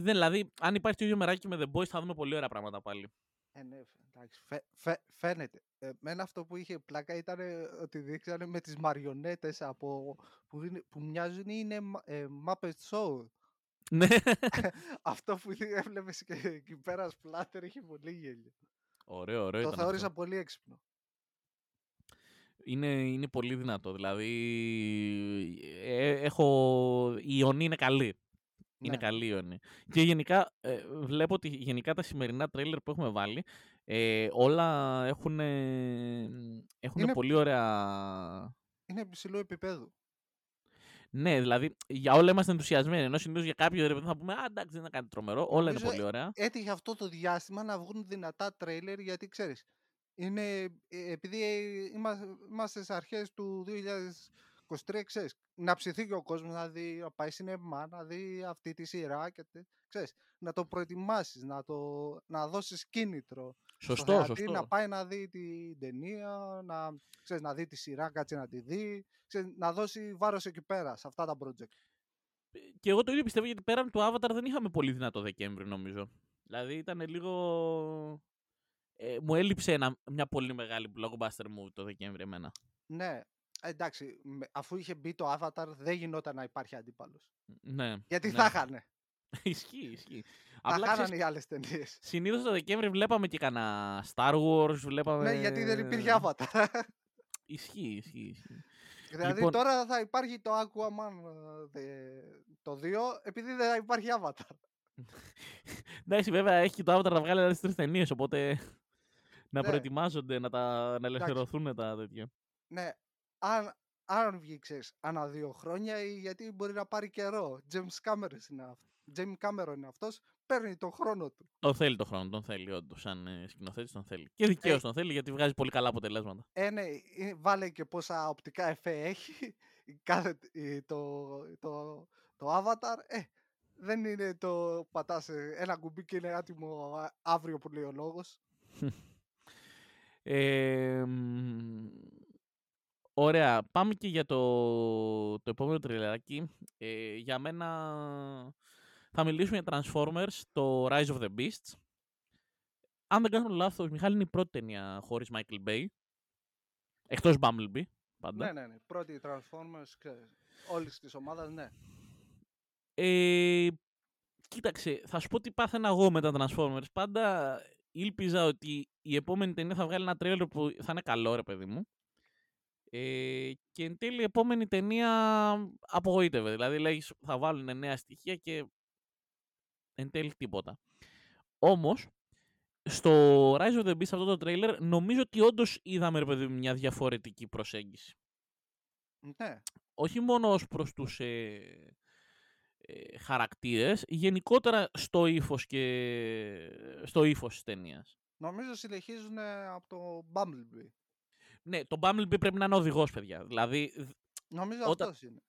δεν, δηλαδή, αν υπάρχει το ίδιο μεράκι με The Boys, θα δούμε πολύ ωραία πράγματα πάλι. Ε, ναι, εντάξει, φαι, φαίνεται. Ε, μένα αυτό που είχε πλάκα ήταν ότι δείξανε με τις μαριονέτες από, που, είναι, που μοιάζουν είναι ε, Muppet Show. Ναι. Αυτό που έβλεπες και εκεί πέρα σπλάτερ είχε πολύ γέλιο. Ωραίο, ωραίο Το ήταν θεώρησα αυτό. πολύ έξυπνο. Είναι, είναι πολύ δυνατό. Δηλαδή, ε, έχω... η Ιωνή είναι καλή. Είναι Ναι. καλή η Ιωνή. Και γενικά, ε, βλέπω ότι γενικά τα σημερινά τρέιλερ που έχουμε βάλει, ε, όλα έχουν, έχουν Είναι- πολύ ωραία... Είναι υψηλού επίπεδου. Ναι, δηλαδή για όλα είμαστε ενθουσιασμένοι. Ενώ συνήθως για κάποιο ρε παιδί θα πούμε Α, εντάξει, δεν είναι κάτι τρομερό. Όλα είναι Νομίζω, πολύ ωραία. Έτυχε αυτό το διάστημα να βγουν δυνατά τρέιλερ γιατί ξέρεις, είναι, ε, επειδή ε, είμαστε, είμαστε στις αρχές του 2023, ξέρεις, να ψηθεί και ο κόσμος να δει, να πάει σινεμά, να δει αυτή τη σειρά και τε- ξέρεις, να το προετοιμάσεις, να, το, να δώσεις κίνητρο στο Σωστό, θεατή σωστό. να πάει να δει την ταινία, να, ξέρεις, να δει τη σειρά, κάτσε να τη δει, ξέρεις, να δώσει βάρος εκεί πέρα, σε αυτά τα project. Και εγώ το ίδιο πιστεύω γιατί πέραν του Avatar δεν είχαμε πολύ δυνατό Δεκέμβρη νομίζω. Δηλαδή ήταν λίγο. Ε, μου έλειψε ένα, μια πολύ μεγάλη blockbuster movie το Δεκέμβρη εμένα. Ναι, εντάξει, με- αφού είχε μπει το Avatar δεν γινόταν να υπάρχει αντίπαλος. Ναι. Γιατί ναι. θα είχανε. ισχύει, ισχύει. Θα Απλά χάνανε οι άλλες ταινίες. συνήθως το Δεκέμβρη βλέπαμε και κανένα Star Wars, βλέπαμε. Ναι, γιατί δεν υπήρχε Avatar. Ισχύει, ισχύει. ισχύει. δηλαδή Λοιπόν- τώρα θα υπάρχει το Aquaman ε, δε- το 2 επειδή δεν θα υπάρχει Avatar. Εντάξει, βέβαια έχει και το Avatar να βγάλει άλλες τρεις ταινίες, οπότε να Ναι. προετοιμάζονται να, τα, να ελευθερωθούν τα τέτοια. Ναι, αν, αν βγει, ξέρεις, ανά δύο χρόνια ή γιατί μπορεί να πάρει καιρό. James Cameron είναι, αυ- James Cameron είναι αυτός, παίρνει τον χρόνο του. Τον θέλει το χρόνο, τον θέλει όντως. Σαν ε, σκηνοθέτης τον θέλει. Και δικαίως Ε, τον θέλει γιατί βγάζει πολύ καλά αποτελέσματα. Ε, ναι, ε, βάλε και πόσα οπτικά εφέ έχει η κάθε, η- το, το, το avatar. Ε, δεν είναι το πατάς ε, ένα κουμπί και είναι άτιμο α- αύριο που λέει ο λόγος. Ε, μ, ωραία. Πάμε και για το, το επόμενο τριλεράκι. Ε, για μένα θα μιλήσουμε για Transformers, το Rise of the Beasts. Αν δεν κάνω λάθος, Μιχάλη, είναι η πρώτη ταινία χωρίς Michael Bay. Εκτός Bumblebee, πάντα. Ναι, ναι, ναι. Πρώτη Transformers, ξέρεις, όλης της ομάδας, ναι. Ε, κοίταξε, θα σου πω τι πάθαινα εγώ με τα Transformers. Πάντα ήλπιζα ότι η επόμενη ταινία θα βγάλει ένα τρέλερ που θα είναι καλό, ρε παιδί μου. Ε, και εν τέλει η επόμενη ταινία απογοήτευε. Δηλαδή λέγεις θα βάλουν νέα στοιχεία και εν τέλει τίποτα. Όμως, στο Rise of the Beast αυτό το τρέιλερ νομίζω ότι όντως είδαμε ρε παιδί μου μια διαφορετική προσέγγιση Ναι, όχι μόνο ως προς τους ε, ε, χαρακτήρες, γενικότερα στο ύφος και στο ύφος της ταινίας. νομίζω συνεχίζουν από το Bumblebee. Ναι, το Bumblebee πρέπει να είναι οδηγός, παιδιά. Δηλαδή, δ- Νομίζω Όταν- αυτός είναι.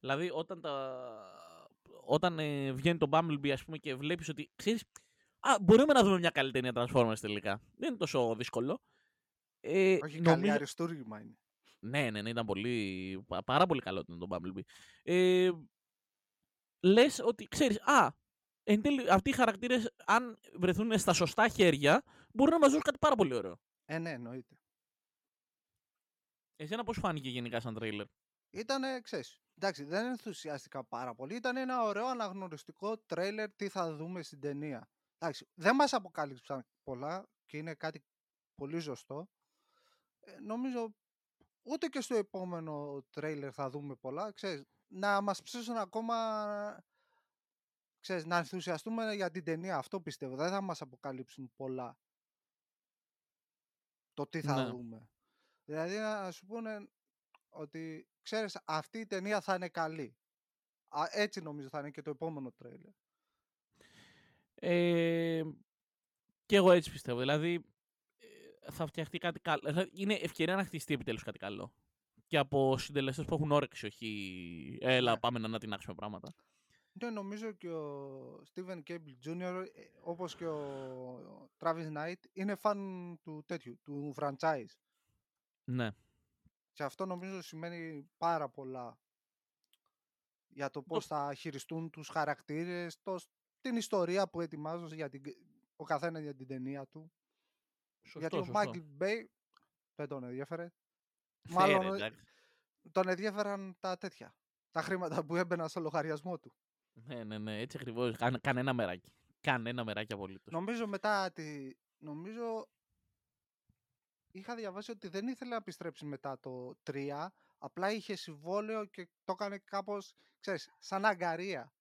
δηλαδή όταν, τα... όταν ε, βγαίνει το Bumblebee, ας πούμε, και βλέπεις ότι, ξέρεις, α, μπορούμε να δούμε μια καλή ταινία Transformers τελικά. Δεν είναι τόσο δύσκολο. Ε, Όχι καλή, νομίζω- αριστούργημα είναι. Ναι, ναι, ναι, ήταν πολύ, πα- πάρα πολύ καλό ήταν το Bumblebee. Ε, λες ότι, ξέρεις, α, εν τέλει αυτοί οι χαρακτήρες, αν βρεθούν στα σωστά χέρια, μπορούν να μας δώσουν κάτι πάρα πολύ ωραίο. Ε, ναι, εννοείται. Εσένα πώς φάνηκε γενικά σαν τρέιλερ; Ήτανε, ξέρεις, εντάξει, δεν ενθουσιάστηκα πάρα πολύ. Ήταν ένα ωραίο αναγνωριστικό τρέιλερ τι θα δούμε στην ταινία. Εντάξει, δεν μας αποκάλυψαν πολλά και είναι κάτι πολύ ζωστό. Ε, νομίζω ούτε και στο επόμενο τρέιλερ θα δούμε πολλά. Ξέρεις, να μας ψήσουν ακόμα ξέρεις, να ενθουσιαστούμε για την ταινία. Αυτό πιστεύω. Δεν θα μας αποκαλύψουν πολλά. Το τι θα Ναι. δούμε. Δηλαδή να σου πούνε ότι ξέρεις αυτή η ταινία θα είναι καλή. Α, έτσι νομίζω θα είναι και το επόμενο τρέιλερ. Ε, και εγώ έτσι πιστεύω. Δηλαδή, ε, θα φτιαχτεί κάτι καλό. Θα- Είναι ευκαιρία να χτιστεί επιτέλους κάτι καλό. Και από συντελεστές που έχουν όρεξη, όχι έλα Ναι. πάμε να ανατινάξουμε πράγματα. Ναι, νομίζω και ο Steven Cable Jr. ε, όπως και ο Travis Knight είναι φαν του τέτοιου, του franchise. Ναι. Και αυτό νομίζω σημαίνει πάρα πολλά για το πώς θα χειριστούν τους χαρακτήρες, το, την ιστορία που ετοιμάζουν για την, ο καθένας για την ταινία του. Σωστό, Γιατί ο σωστό. Michael Bay δεν τον ενδιαφέρε. Φέρε, Μάλλον ε, εντάξει. τον ενδιαφέραν τα τέτοια. Τα χρήματα που έμπαιναν στο λογαριασμό του. Ναι, ναι, ναι, έτσι ακριβώς. Κανένα μεράκι. Κανένα μεράκι απολύτως. Νομίζω μετά τη... Νομίζω είχα διαβάσει ότι δεν ήθελε να επιστρέψει μετά το 3, απλά είχε συμβόλαιο και το έκανε κάπως, ξέρεις, σαν αγγαρεία.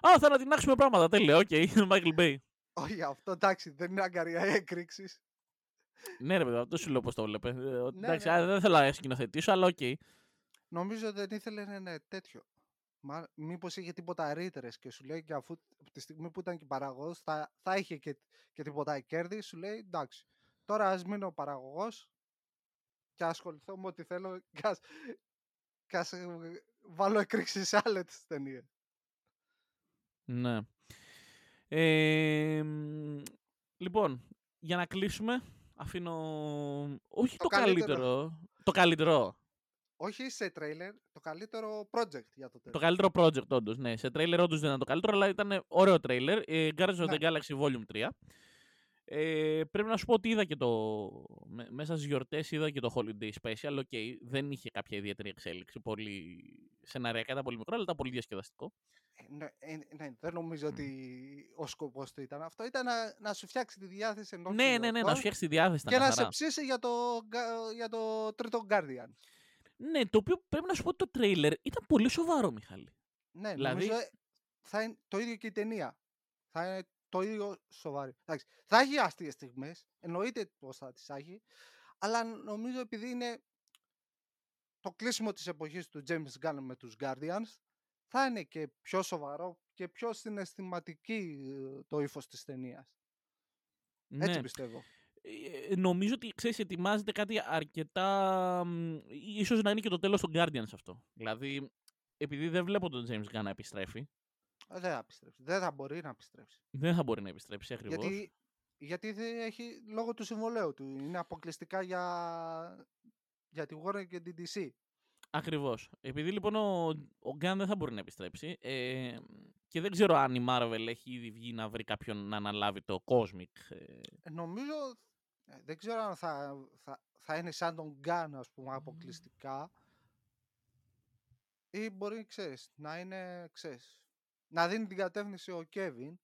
Α, θα ανατινάξουμε πράγματα, τέλεια, οκ, okay. Michael Bay. Όχι, αυτό εντάξει, δεν είναι αγγαρεία έκρηξης. ναι, ρε παιδί, αυτό σου λέω πώς το έβλεπε. Ε, Ναι, εντάξει, ναι. α, δεν θέλω να σκηνοθετήσω, αλλά οκ. Νομίζω δεν ήθελε να είναι τέτοιο. Μα, μήπως είχε τίποτα ρήτρες και σου λέει και αφού από τη στιγμή που ήταν και παραγωγός θα, θα είχε και, και τίποτα κέρδη, σου λέει εντάξει, τώρα ας μείνω παραγωγός και ασχοληθώ με ό,τι θέλω και ας, και ας ε, βάλω εκρήξεις σε άλλες ταινίες. Ναι. Ε, μ, λοιπόν, για να κλείσουμε, αφήνω. Όχι το, Το καλύτερο. καλύτερο. Το καλύτερο. Όχι σε τρέιλερ, το καλύτερο project για το Το τέλος. καλύτερο project, όντως. Ναι, σε τρέιλερ όντως δεν ήταν το καλύτερο, αλλά ήταν ωραίο τρέιλερ. Ε, Guardians of Ναι. the Galaxy Volume 3. Ε, πρέπει να σου πω ότι είδα και το. με- μέσα στις γιορτές είδα και το Holiday Special. Οκ, δεν είχε κάποια ιδιαίτερη εξέλιξη. Πολύ σεναριακά ήταν πολύ μικρό, αλλά ήταν πολύ διασκεδαστικό. Ε, ναι, ε, ναι, δεν νομίζω ότι ο σκοπός του ήταν αυτό. Ήταν να, να σου φτιάξει τη διάθεση ενός Ναι, ναι, ναι, να γιορτών σου φτιάξει τη διάθεση. ήταν και να σε καθαρά. ψήσει για το, Ga- για το τρίτο Guardians. Ναι, το οποίο πρέπει να σου πω ότι το τρέιλερ ήταν πολύ σοβαρό, Μιχάλη. Ναι, Δηλαδή- νομίζω ε, θα είναι το ίδιο και η ταινία. Θα είναι το ίδιο σοβαρή. Εντάξει, θα έχει αστείες στιγμές, εννοείται πως θα τις έχει, αλλά νομίζω επειδή είναι το κλείσιμο της εποχής του James Gunn με τους Guardians, θα είναι και πιο σοβαρό και πιο συναισθηματική ε, το ύφος της ταινίας. Έτσι ναι. πιστεύω. Ε, νομίζω ότι ξέρεις, ετοιμάζεται κάτι αρκετά. μ, ίσως να είναι και το τέλος των Guardians αυτό. Δηλαδή, επειδή δεν βλέπω τον James Gunn να επιστρέφει, Ε, Δεν θα επιστρέψει. Δεν θα μπορεί να επιστρέψει. δεν θα μπορεί να επιστρέψει ακριβώς. Γιατί, γιατί δεν έχει λόγω του συμβολέου του. Είναι αποκλειστικά για, για τη Warner και την DC. Ακριβώς. Επειδή λοιπόν ο, ο Gunn δεν θα μπορεί να επιστρέψει ε, και δεν ξέρω αν η Marvel έχει ήδη βγει να βρει κάποιον να αναλάβει το Cosmic. ε, Ε, Νομίζω, ε, δεν ξέρω αν θα, θα, θα είναι σαν τον Gun, ας πούμε, αποκλειστικά. Ή μπορεί, ξέρεις, να είναι, ξέρεις, να δίνει την κατεύθυνση ο Kevin,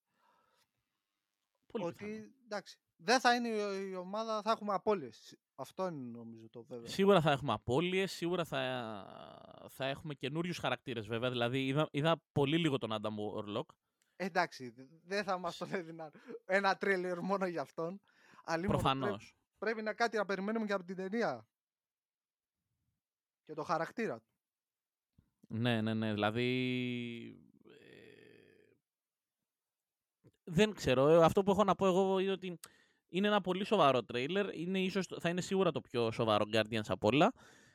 πολύ ότι, πιθανό. εντάξει, δεν θα είναι η, η ομάδα, θα έχουμε απώλειες. Αυτό είναι νομίζω το βέβαιο. Σίγουρα θα έχουμε απώλειες, σίγουρα θα, θα έχουμε καινούριους χαρακτήρες βέβαια. Δηλαδή είδα, είδα πολύ λίγο τον Adam Warlock. Ε, εντάξει, δε- δεν θα μας τον έδιναν ένα τρέλερ μόνο για αυτόν. Αλλήμον Προφανώς. πρέπει να κάτι να περιμένουμε και από την ταινία. Και το χαρακτήρα του. Ναι, ναι, ναι. Δηλαδή. Ε, δεν ξέρω. Ε, Αυτό που έχω να πω εγώ είναι ότι είναι ένα πολύ σοβαρό τρέιλερ. Είναι ίσως, θα είναι σίγουρα το πιο σοβαρό Guardians από όλα.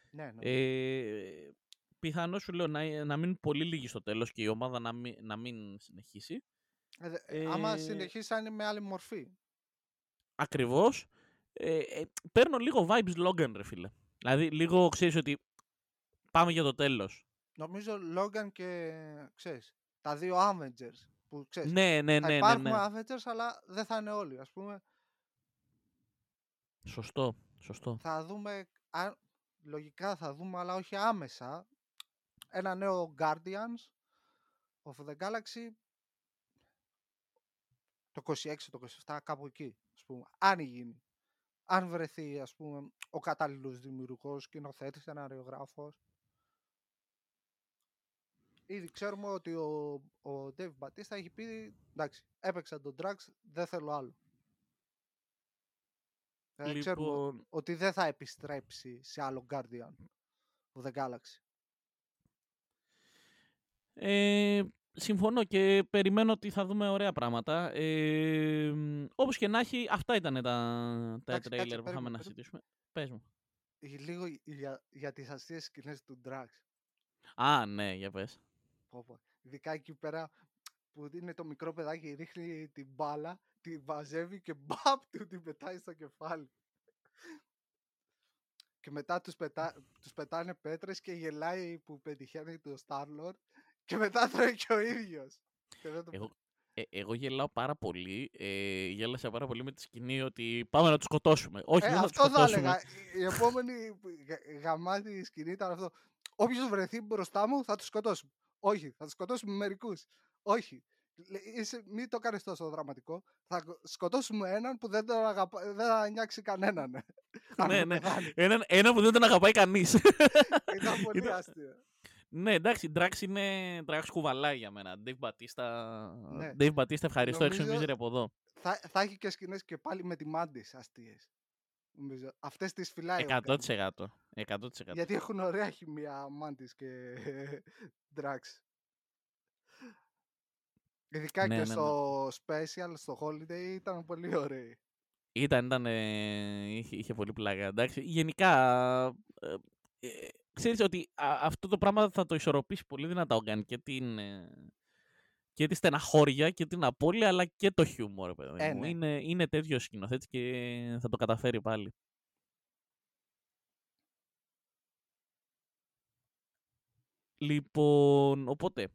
Ναι, ναι. Ε, πιθανό σου λέω να, να μείνουν πολύ λίγοι στο τέλος και η ομάδα να μην, να μην συνεχίσει. Ε, δε- ε, άμα ε, συνεχίσει θα είναι με άλλη μορφή. Ακριβώς. Ε, ε, παίρνω λίγο vibes Logan, ρε φίλε. Δηλαδή, λίγο ξέρεις ότι πάμε για το τέλος. Νομίζω Logan και ξέρεις, τα δύο Avengers που ξέρεις, Ναι, ναι, θα ναι, ναι, υπάρχουν ναι. Avengers αλλά δεν θα είναι όλοι. Ας πούμε Σωστό, σωστό. θα δούμε, αν, λογικά θα δούμε αλλά όχι άμεσα, ένα νέο Guardians of the Galaxy το 26, το 27, κάπου εκεί, ας πούμε, αν γίνει. Αν βρεθεί, ας πούμε, ο κατάλληλος δημιουργός, σκηνοθέτης, σεναριογράφος. Ήδη ξέρουμε ότι ο, ο Dave Batista έχει πει, εντάξει, έπαιξα τον Drax, δεν θέλω άλλο. Ε, ξέρουμε Λοιπόν, ότι δεν θα επιστρέψει σε άλλο Guardian of the Galaxy. ε, συμφωνώ και περιμένω ότι θα δούμε ωραία πράγματα. Ε, όπως και να έχει, αυτά ήταν τα, τα Εντάξει, κάτσε, τρέιλερ που είχαμε περίμενε, να περίμενε. συζητήσουμε. Πες μου. Ε, Λίγο για, για τις αστείες σκηνές του Drax. Α, ναι, για πες. Πω, πω. Ειδικά εκεί πέρα που είναι το μικρό παιδάκι, ρίχνει την μπάλα, την βαζεύει και μπαπ του την πετάει στο κεφάλι. Και μετά τους, πετά, τους πετάνε πέτρες και γελάει που πετυχαίνει το Starlord και μετά τρώει και ο ίδιος. Και δεν το Εγώ, ε, εγώ γελάω πάρα πολύ. Ε, γέλασα πάρα πολύ με τη σκηνή ότι πάμε να τους σκοτώσουμε. Όχι, Ε, δεν θα τους αυτό θα σκοτώσουμε. έλεγα. Η- Η επόμενη που- γα- γαμάτη σκηνή ήταν αυτό. Όποιος βρεθεί μπροστά μου θα τους σκοτώσουμε. Όχι, θα του σκοτώσουμε μερικούς. όχι. Είσαι, μην το κάνεις τόσο δραματικό. Θα σκοτώσουμε έναν που δεν, τον αγαπα... δεν θα νιάξει κανέναν. ναι, ναι. Έναν, ένα που δεν τον αγαπάει κανείς. Ήταν πολύ άστιο. Ναι, εντάξει, Drax είναι Drax κουβαλάει για μένα. Dave Batista, ναι. Dave Batista ευχαριστώ, έξω μίζερη από εδώ. Θα, θα έχει και σκηνές και πάλι με τη Μάντις αστείες. Νομίζω. Αυτές τις φυλάει. 100%. 100%. Γιατί έχουν ωραία χημεία Μάντις και Drax. Ειδικά Ναι, και ναι, ναι. στο special, στο holiday ήταν πολύ ωραίοι. Ήταν, ήταν, ε, είχε, είχε πολύ πλάκα. Εντάξει, γενικά, ε, ε, ξέρεις ότι α- αυτό το πράγμα θα το ισορροπήσει πολύ δυνατά ο Γκάν και την, ε, και τη στεναχώρια και την απώλεια, αλλά και το χιούμορ, παιδί Ε, μου. ναι. Είναι, είναι τέτοιο σκηνοθέτης και θα το καταφέρει πάλι. Λοιπόν, οπότε,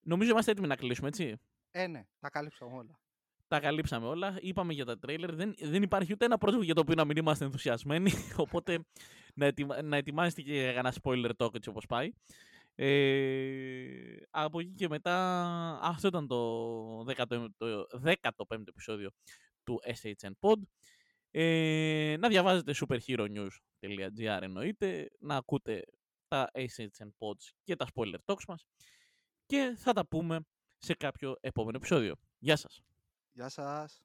νομίζω είμαστε έτοιμοι να κλείσουμε, έτσι. Ε, ναι, τα κάλυψαμε όλα. Τα καλύψαμε όλα. Είπαμε για τα τρέιλερ. Δεν, δεν υπάρχει ούτε ένα project για το οποίο να μην είμαστε ενθουσιασμένοι. Οπότε να, ετοιμα, να ετοιμάσετε και για ένα spoiler talk έτσι όπως πάει. Ε, από εκεί και μετά, αυτό ήταν το, 10ο, το 15ο επεισόδιο του SHN Pod. Ε, να διαβάζετε superheronews.gr εννοείται, να ακούτε τα SHN Pods και τα spoiler talks μας και θα τα πούμε σε κάποιο επόμενο επεισόδιο. Γεια σας! Γεια σας.